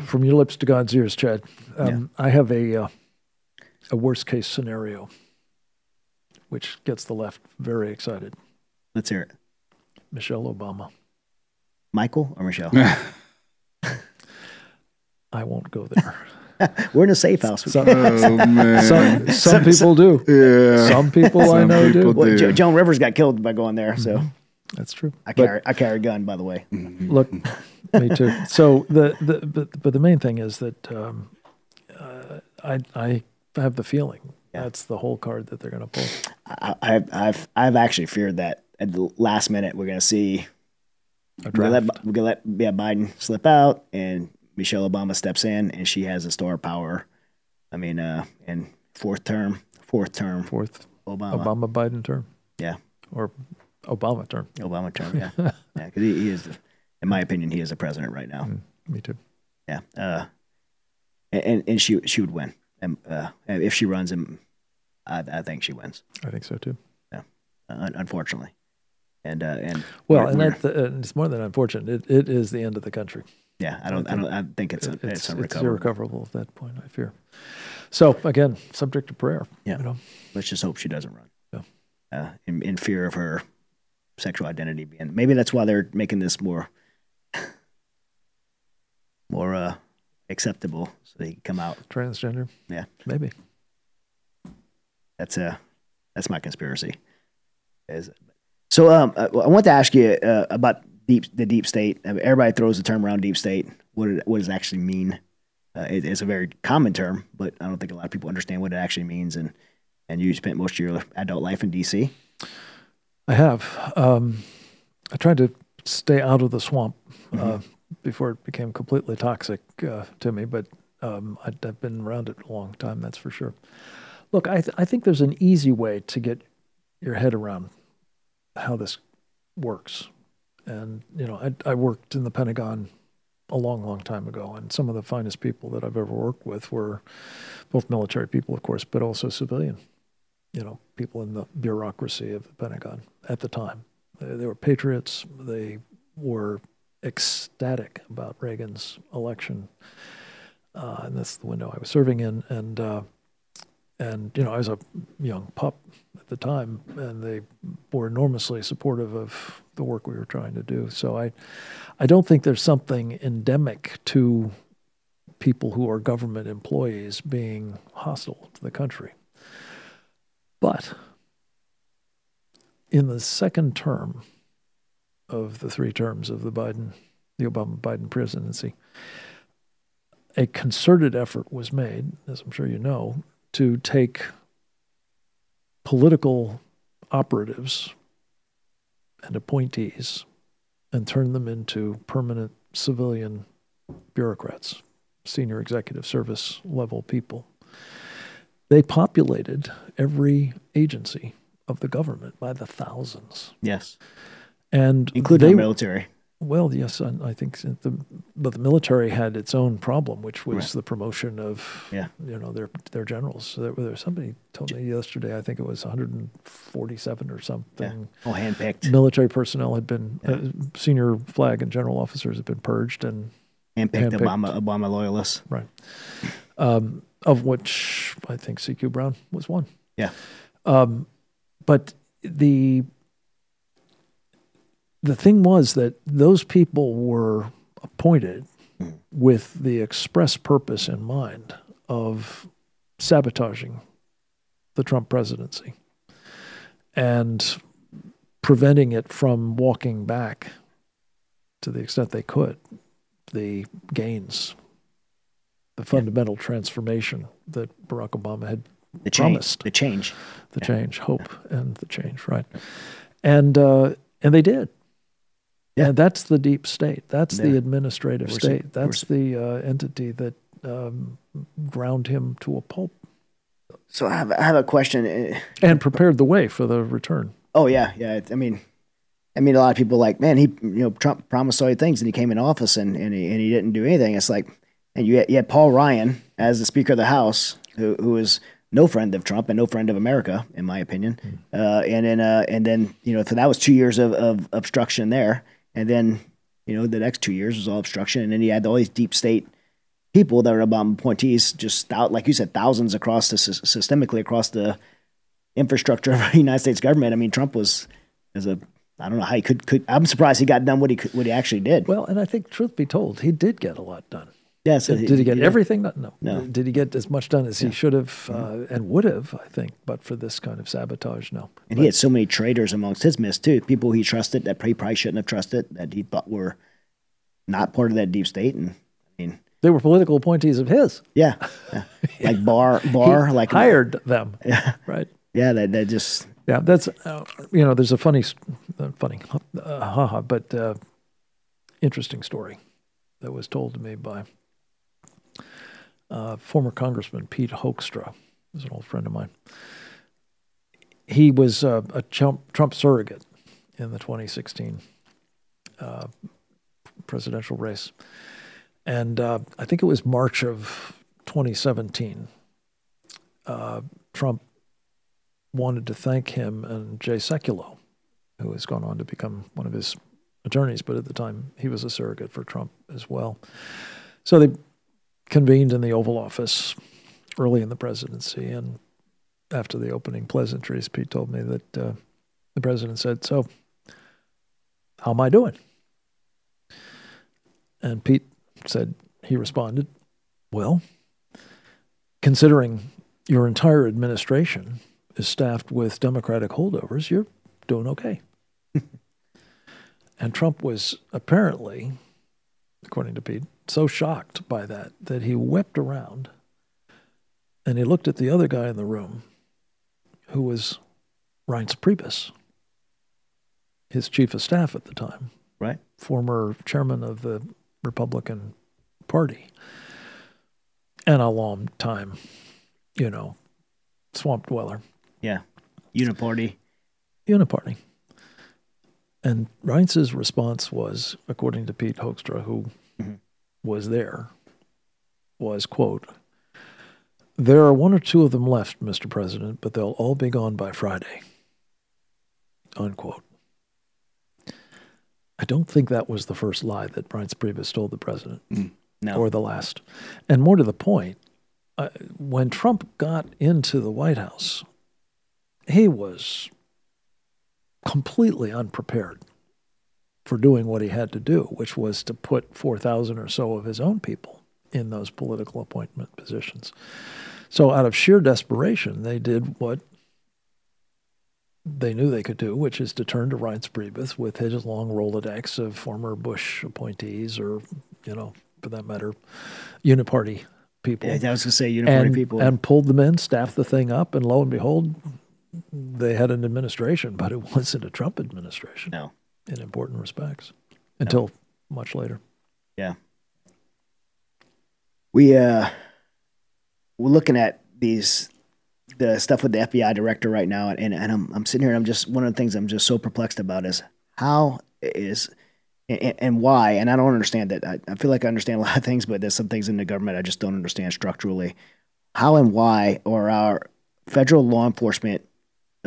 from your lips to God's ears, Chad, um, I have a uh, a worst case scenario, which gets the left very excited. let's hear it. Michelle Obama. Michael or Michelle? I won't go there. We're in a safe house. We Some, Oh man. some, some people do. yeah. Some people I know people do. Well, do. Joan Rivers got killed by going there, so That's true. I But- carry I carry a gun. By the way, Look, me too. So the, the but but the main thing is that um, uh, I I have the feeling Yeah. that's the whole card that they're going to pull. I, I've I've I've actually feared that at the last minute we're gonna see A we're gonna let draft. we're gonna let yeah, Biden slip out and Michelle Obama steps in and she has a star power. I mean, uh, in fourth term, fourth term Fourth Obama, Obama Biden term yeah, or Obama term. Obama term, yeah, yeah, because he, he is, in my opinion, he is the president right now. Mm, me too. Yeah, uh, and and she she would win, and uh, if she runs him, I, I think she wins. I think so too. uh, unfortunately. And uh, and Well, we're- and we're- that's the, and it's more than unfortunate. It, it is the end of the country. yeah, I don't, I don't, I think it's a, It- it's, it's, it's irrecoverable at that point. I fear. So again, subject to prayer. Yeah. You know, Let's just hope she doesn't run. Yeah. Uh, in, in fear of her sexual identity being, maybe that's why they're making this more, more uh, acceptable, so they can come out. transgender. Yeah. Maybe. That's uh, that's my conspiracy. Is so. Um, I, I want to ask you uh, about deep the deep state. I mean, everybody throws the term around deep state. What it, what does it actually mean? Uh, it, it's a very common term, but I don't think a lot of people understand what it actually means. And and you spent most of your adult life in D.C. I have. Um, I tried to stay out of the swamp uh, before it became completely toxic uh, to me, but um, I, I've been around it a long time, that's for sure. Look, I, th- I think there's an easy way to get your head around how this works. And, you know, I, I worked in the Pentagon a long, long time ago, and some of the finest people that I've ever worked with were both military people, of course, but also civilian. you know, people in the bureaucracy of the Pentagon at the time. They, they were patriots. They were ecstatic about Reagan's election, uh, and that's the window I was serving in. And uh, and you know, I was a young pup at the time, and they were enormously supportive of the work we were trying to do. So I, I don't think there's something endemic to people who are government employees being hostile to the country. But in the second term of the three terms of the Biden, the Obama Biden presidency, a concerted effort was made, as I'm sure you know, to take political operatives and appointees and turn them into permanent civilian bureaucrats, senior executive service level people. They populated every agency of the government by the thousands. Yes. And Including they, the military. well, yes, I I think the but the military had its own problem, which was Right. the promotion of Yeah. you know their their generals. So there, there somebody told me yesterday, I think it was 147 or Yeah. something. All handpicked. Military personnel had been uh, senior flag and general officers had been purged, and Handpicked handpicked. Obama, Obama loyalists. right, um, of which I think CQ Brown was one. Yeah. Um, but the the thing was that those people were appointed with the express purpose in mind of sabotaging the Trump presidency and preventing it from walking back to the extent they could the gains, the fundamental transformation that Barack Obama had The change. Promised. The change. the change, hope, and the change, right? And uh, and they did. Yeah. And that's the deep state. That's the administrative We're state. That's the uh, entity that um, ground him to a pulp So I have, I have a question. Uh, and prepared the way for the return. Oh yeah, yeah. I mean, I mean, a lot of people like, man, he, you know, Trump promised all these things, and he came in office and and he, and he didn't do anything. It's like, and you had, you had Paul Ryan as the Speaker of the House, who who was no friend of Trump and no friend of America, in my opinion. Uh, and then uh, and then you know, so that was two years of, of obstruction there, and then you know, the next two years was all obstruction, and then he had all these deep state people that were Obama appointees, just thou- like you said, thousands across the systemically across the infrastructure of the United States government. I mean, Trump was as a I don't know how he could. could I'm surprised he got done what he could, what he actually did. Well, and I think, truth be told, he did get a lot done. Yeah, so Did he get did. everything done? No. No. Did he get as much done as he should have uh, and would have? I think, but for this kind of sabotage, no. And he had so many traitors amongst his midst too. People he trusted that he probably shouldn't have trusted that he thought were not part of that deep state. And I mean, They were political appointees of his. yeah, yeah. like Barr, Barr, He like hired them. Yeah, Right. yeah. That that just Yeah, that's uh, you know, there's a funny, uh, funny, uh, haha, but uh, interesting story that was told to me by uh, former Congressman Pete Hoekstra, who's an old friend of mine. He was uh, a Trump, Trump surrogate in the 2016 uh, presidential race, and uh, I think it was March of 2017. Uh, Trump wanted to thank him and Jay Sekulow, who has gone on to become one of his attorneys, but at the time he was a surrogate for Trump as well. So they convened in the Oval Office early in the presidency, and after the opening pleasantries, Pete told me that uh, the president said, "So, how am I doing?" And Pete said he responded, "Well, considering your entire administration is staffed with Democratic holdovers, you're doing okay. and Trump was apparently, according to Pete, so shocked by that that he wept around and he looked at the other guy in the room who was Reince Priebus, his chief of staff at the time, right. former chairman of the Republican Party, and a long time, you know, swamp dweller, Yeah, uniparty. uniparty. And Reince's response was, according to Pete Hoekstra, who Mhm. was there, was, quote, There are one or two of them left, Mr. President, but they'll all be gone by Friday. Unquote. I don't think that was the first lie that Reince Priebus told the president, No. or the last. And more to the point, uh, when Trump got into the White House, he was completely unprepared for doing what he had to do, which was to put 4,000 or so of his own people in those political appointment positions. So, out of sheer desperation, they did what they knew they could do, which is to turn to Reince Priebus with his long Rolodex of former Bush appointees or, you know, for that matter, uniparty people. Yeah, I was going to say uniparty and, people. and pulled them in, staffed the thing up, and lo and behold, they had an administration, but it wasn't a Trump administration no. in important respects until much later. Yeah. We uh we're looking at these the stuff with the FBI director right now and, and I'm I'm sitting here and I'm just one of the things I'm just so perplexed about is how is and, and why and I don't understand that I, I feel like I understand a lot of things but there's some things in the government I just don't understand structurally how and why are our federal law enforcement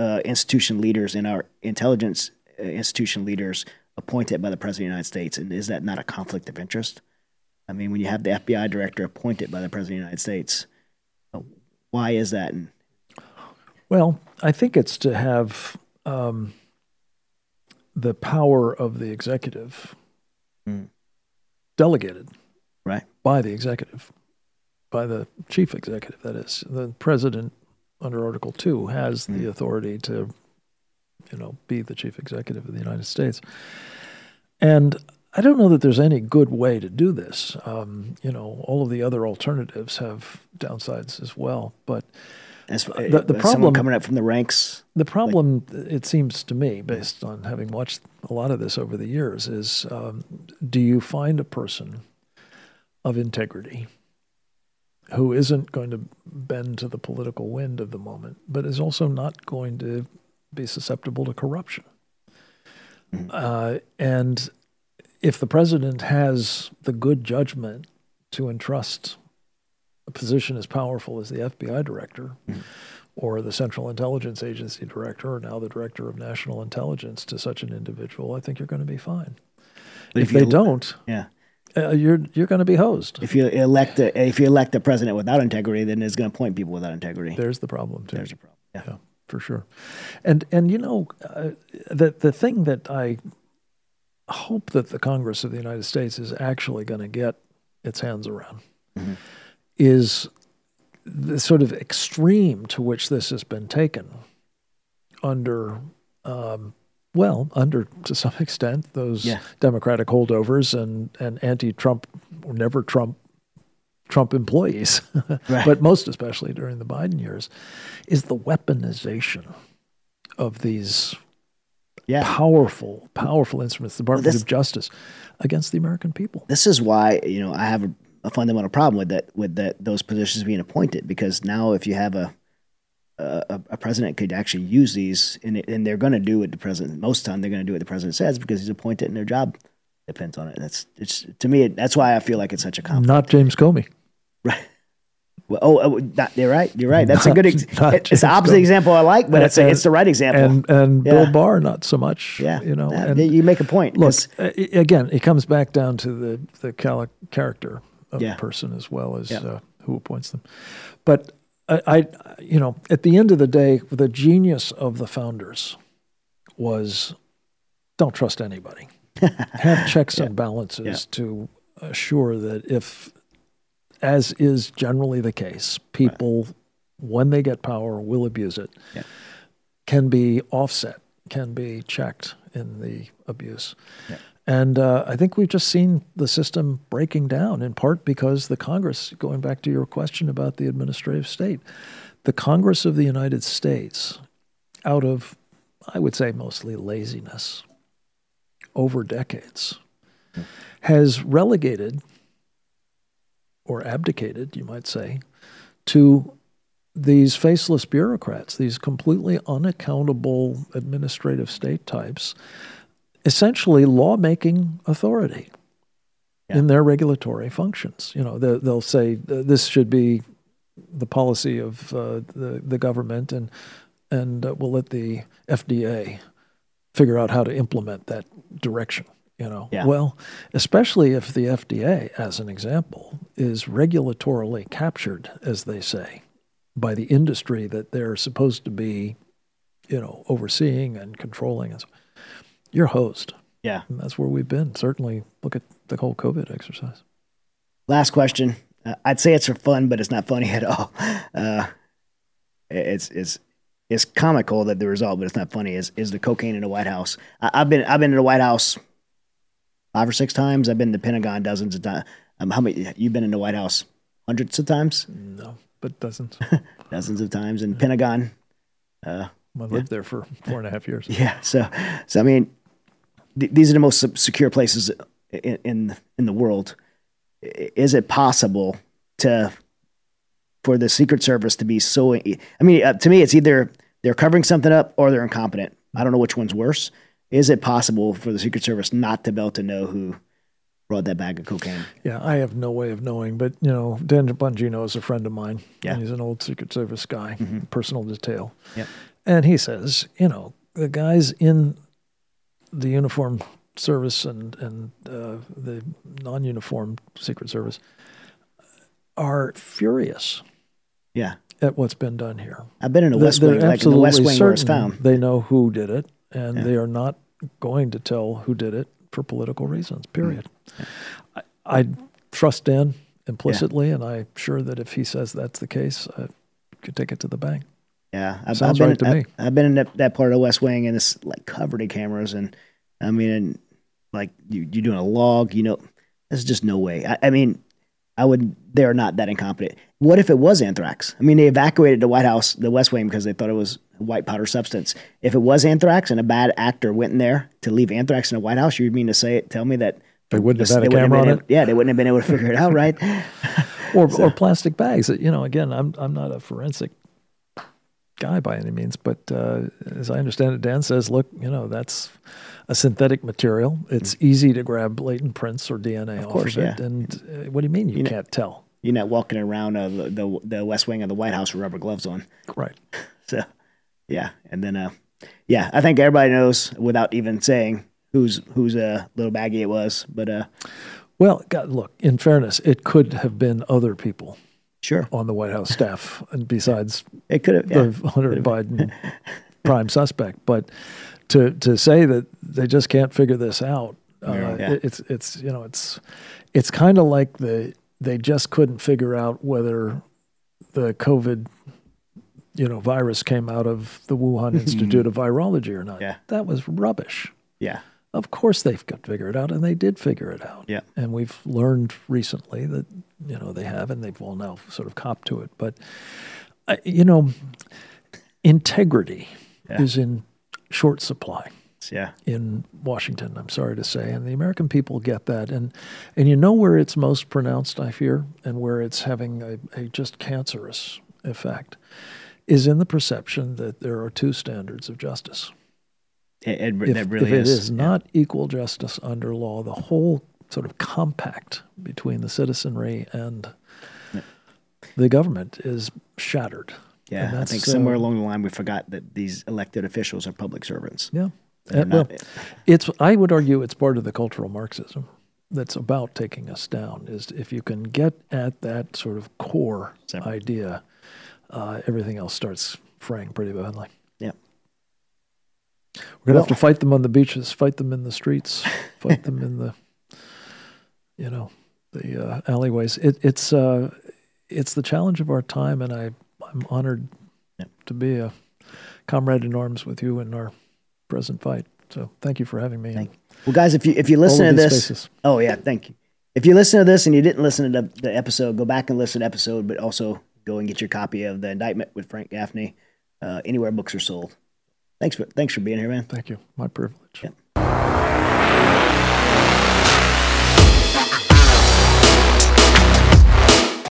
uh, institution leaders and our intelligence uh, institution leaders appointed by the president of the United States and is that not a conflict of interest I mean, when you have the FBI director appointed by the President of the United States, uh, why is that? And Well, I think it's to have um, the power of the executive Mm. delegated right, by the executive, by the chief executive, that is. The president under Article 2 has the authority to, you know, be the chief executive of the United States. And I don't know that there's any good way to do this. Um, you know, all of the other alternatives have downsides as well. But as, the- uh, the problem- coming up from the ranks, the problem, it seems to me, based on having watched a lot of this over the years, is um, do you find a person of integrity who isn't going to bend to the political wind of the moment, but is also not going to be susceptible to corruption? Uh, and if the president has the good judgment to entrust a position as powerful as the FBI director or the Central Intelligence Agency director or now the director of national intelligence to such an individual, I think you're going to be fine. But if, if they don't, yeah. Uh, you're you're going to be hosed. If you elect a, if you elect a president without integrity, then it's going to appoint people without integrity. There's the problem too. There's a problem. Yeah. yeah, for sure. And and you know, uh, the the thing that I hope that the Congress of the United States is actually going to get its hands around is the sort of extreme to which this has been taken under. Um, well, under to some extent those Yeah. Democratic holdovers and, and anti-Trump never Trump Trump employees, Right. but most especially during the Biden years, is the weaponization of these Yeah. powerful, powerful instruments, the Department this- of Justice, against the American people. This is why you know I have a, a fundamental problem with that with that those positions being appointed because now if you have a a, a president could actually use these and, and they're going to do what the president most of the time they're going to do what the president says because he's appointed and their job depends on it. That's it's to me it, that's why I feel like it's such a conflict. Not James Comey. Right. Well, oh, oh, not, you're right. You're right. That's a good. Ex- it- it's the opposite Comey. example I like, but it's a, it's the right example. And and Yeah. Bill Barr, not so much. yeah, you know. And you make a point. look uh, again, it comes back down to the the character of Yeah. the person as well as Yeah. uh, who appoints them. But I, I, you know, at the end of the day, the genius of the founders was don't trust anybody. Have checks and balances Yeah. to assure that if, as is generally the case, people when they get power will abuse it, Yeah. can be offset, can be checked in the abuse. And uh, I think we've just seen the system breaking down in part because the Congress, going back to your question about the administrative state, the Congress of the United States, out of, I would say, mostly laziness over decades, has relegated or abdicated, you might say, to these faceless bureaucrats, these completely unaccountable administrative state types, essentially lawmaking authority in their regulatory functions. You know, they- they'll say this should be the policy of uh, the the government, and and uh, we'll let the FDA figure out how to implement that direction. You know, Yeah. well, especially if the FDA, as an example, is regulatorily captured, as they say, by the industry that they're supposed to be, you know, overseeing and controlling. And so, you're host. Yeah. And that's where we've been. Certainly, look at the whole COVID exercise. Last question. Uh, I'd say it's for fun, but it's not funny at all. Uh, it's it's it's comical that the result, but it's not funny. Is is the cocaine in the White House? I, I've been I've been in the White House five or six times. I've been in the Pentagon dozens of times. Um, how many? You've been in the White House hundreds of times, No, but doesn't. dozens of times, and Pentagon. I lived there for four and a half years. Yeah. So so I mean, th- these are the most secure places in, in in the world. Is it possible to for the Secret Service to be so? I mean, uh, to me, it's either they're covering something up or they're incompetent. I don't know which one's worse. Is it possible for the Secret Service not to be able to know who brought that bag of cocaine? Yeah, I have no way of knowing, but you know, Dan Bongino is a friend of mine. Yeah. he's an old Secret Service guy, personal detail. Yep. and he says, you know, the guys in the uniform service and and uh, the non-uniform Secret Service are furious Yeah, at what's been done here. I've been in the They're- West Wing, like in the West Wing where it's found. They know who did it, and Yeah. they are not going to tell who did it for political reasons. Mm. Period. I, I trust Dan implicitly, and I'm sure that if he says that's the case, I could take it to the bank. Yeah, I've, Sounds I've been, right to I've, me. I've been in that, that part of the West Wing, and it's like covered in cameras, and I mean, and like you, you're doing a log, you know, there's just no way. I, I mean, I would. They're not that incompetent. What if it was anthrax? I mean, they evacuated the White House, the West Wing, because they thought it was a white powder substance. If it was anthrax and a bad actor went in there to leave anthrax in the White House, you mean to say it? Tell me that They wouldn't have had a camera on been it, able- Yeah, they wouldn't have been able to figure it out, right? or or plastic bags. You know, again, I'm I'm not a forensic guy by any means, but uh, as I understand it, Dan says, look, you know, that's a synthetic material. It's easy to grab latent prints or DNA off course, of it. yeah. And uh, what do you mean you, know- can't tell? You're not walking around uh, the, the West Wing of the White House with rubber gloves on. Right. So, yeah, and then uh, yeah, I think everybody knows without even saying who's who's a little baggy it was. But uh, Well, God, look, in fairness, it could have been other people sure, on the White House staff, and besides it could have. Yeah. the Hunter Biden prime suspect. But to to say that they just can't figure this out, uh, Yeah. it- it's it's you know it's it's kind of like the they just couldn't figure out whether the COVID you know virus came out of the Wuhan Institute of Virology or not. Yeah. That was rubbish. yeah, Of course they've got to figure it out, and they did figure it out. Yeah. And we've learned recently that you know they have, and they've all now sort of copped to it. But I you know, integrity Yeah. is in short supply yeah, in Washington. I'm sorry to say, and the American people get that, and and you know where it's most pronounced, I fear, and where it's having a, a just cancerous effect, is in the perception that there are two standards of justice it, it, if, that really if it is. is not equal justice under law, the whole sort of compact between the citizenry and the government is shattered. Yeah, And I think somewhere uh, along the line we forgot that these elected officials are public servants. Yeah. Uh, well, it's I would argue it's part of the cultural Marxism that's about taking us down. Is if you can get at that sort of core Separate. idea, uh, everything else starts fraying pretty badly. We're gonna Well- have to fight them on the beaches, fight them in the streets, fight them in the, you know, the uh, alleyways. It, it's uh, it's the challenge of our time, and I I'm honored Yeah. to be a comrade in arms with you in our present fight. So thank you for having me. Thank you. Well, guys, if you if you listen to this, spaces. oh yeah, thank you. If you listen to this and you didn't listen to the, the episode, go back and listen to the episode, but also go and get your copy of the indictment with Frank Gaffney uh, anywhere books are sold. Thanks for thanks for being here, man. Thank you. My privilege. Yep.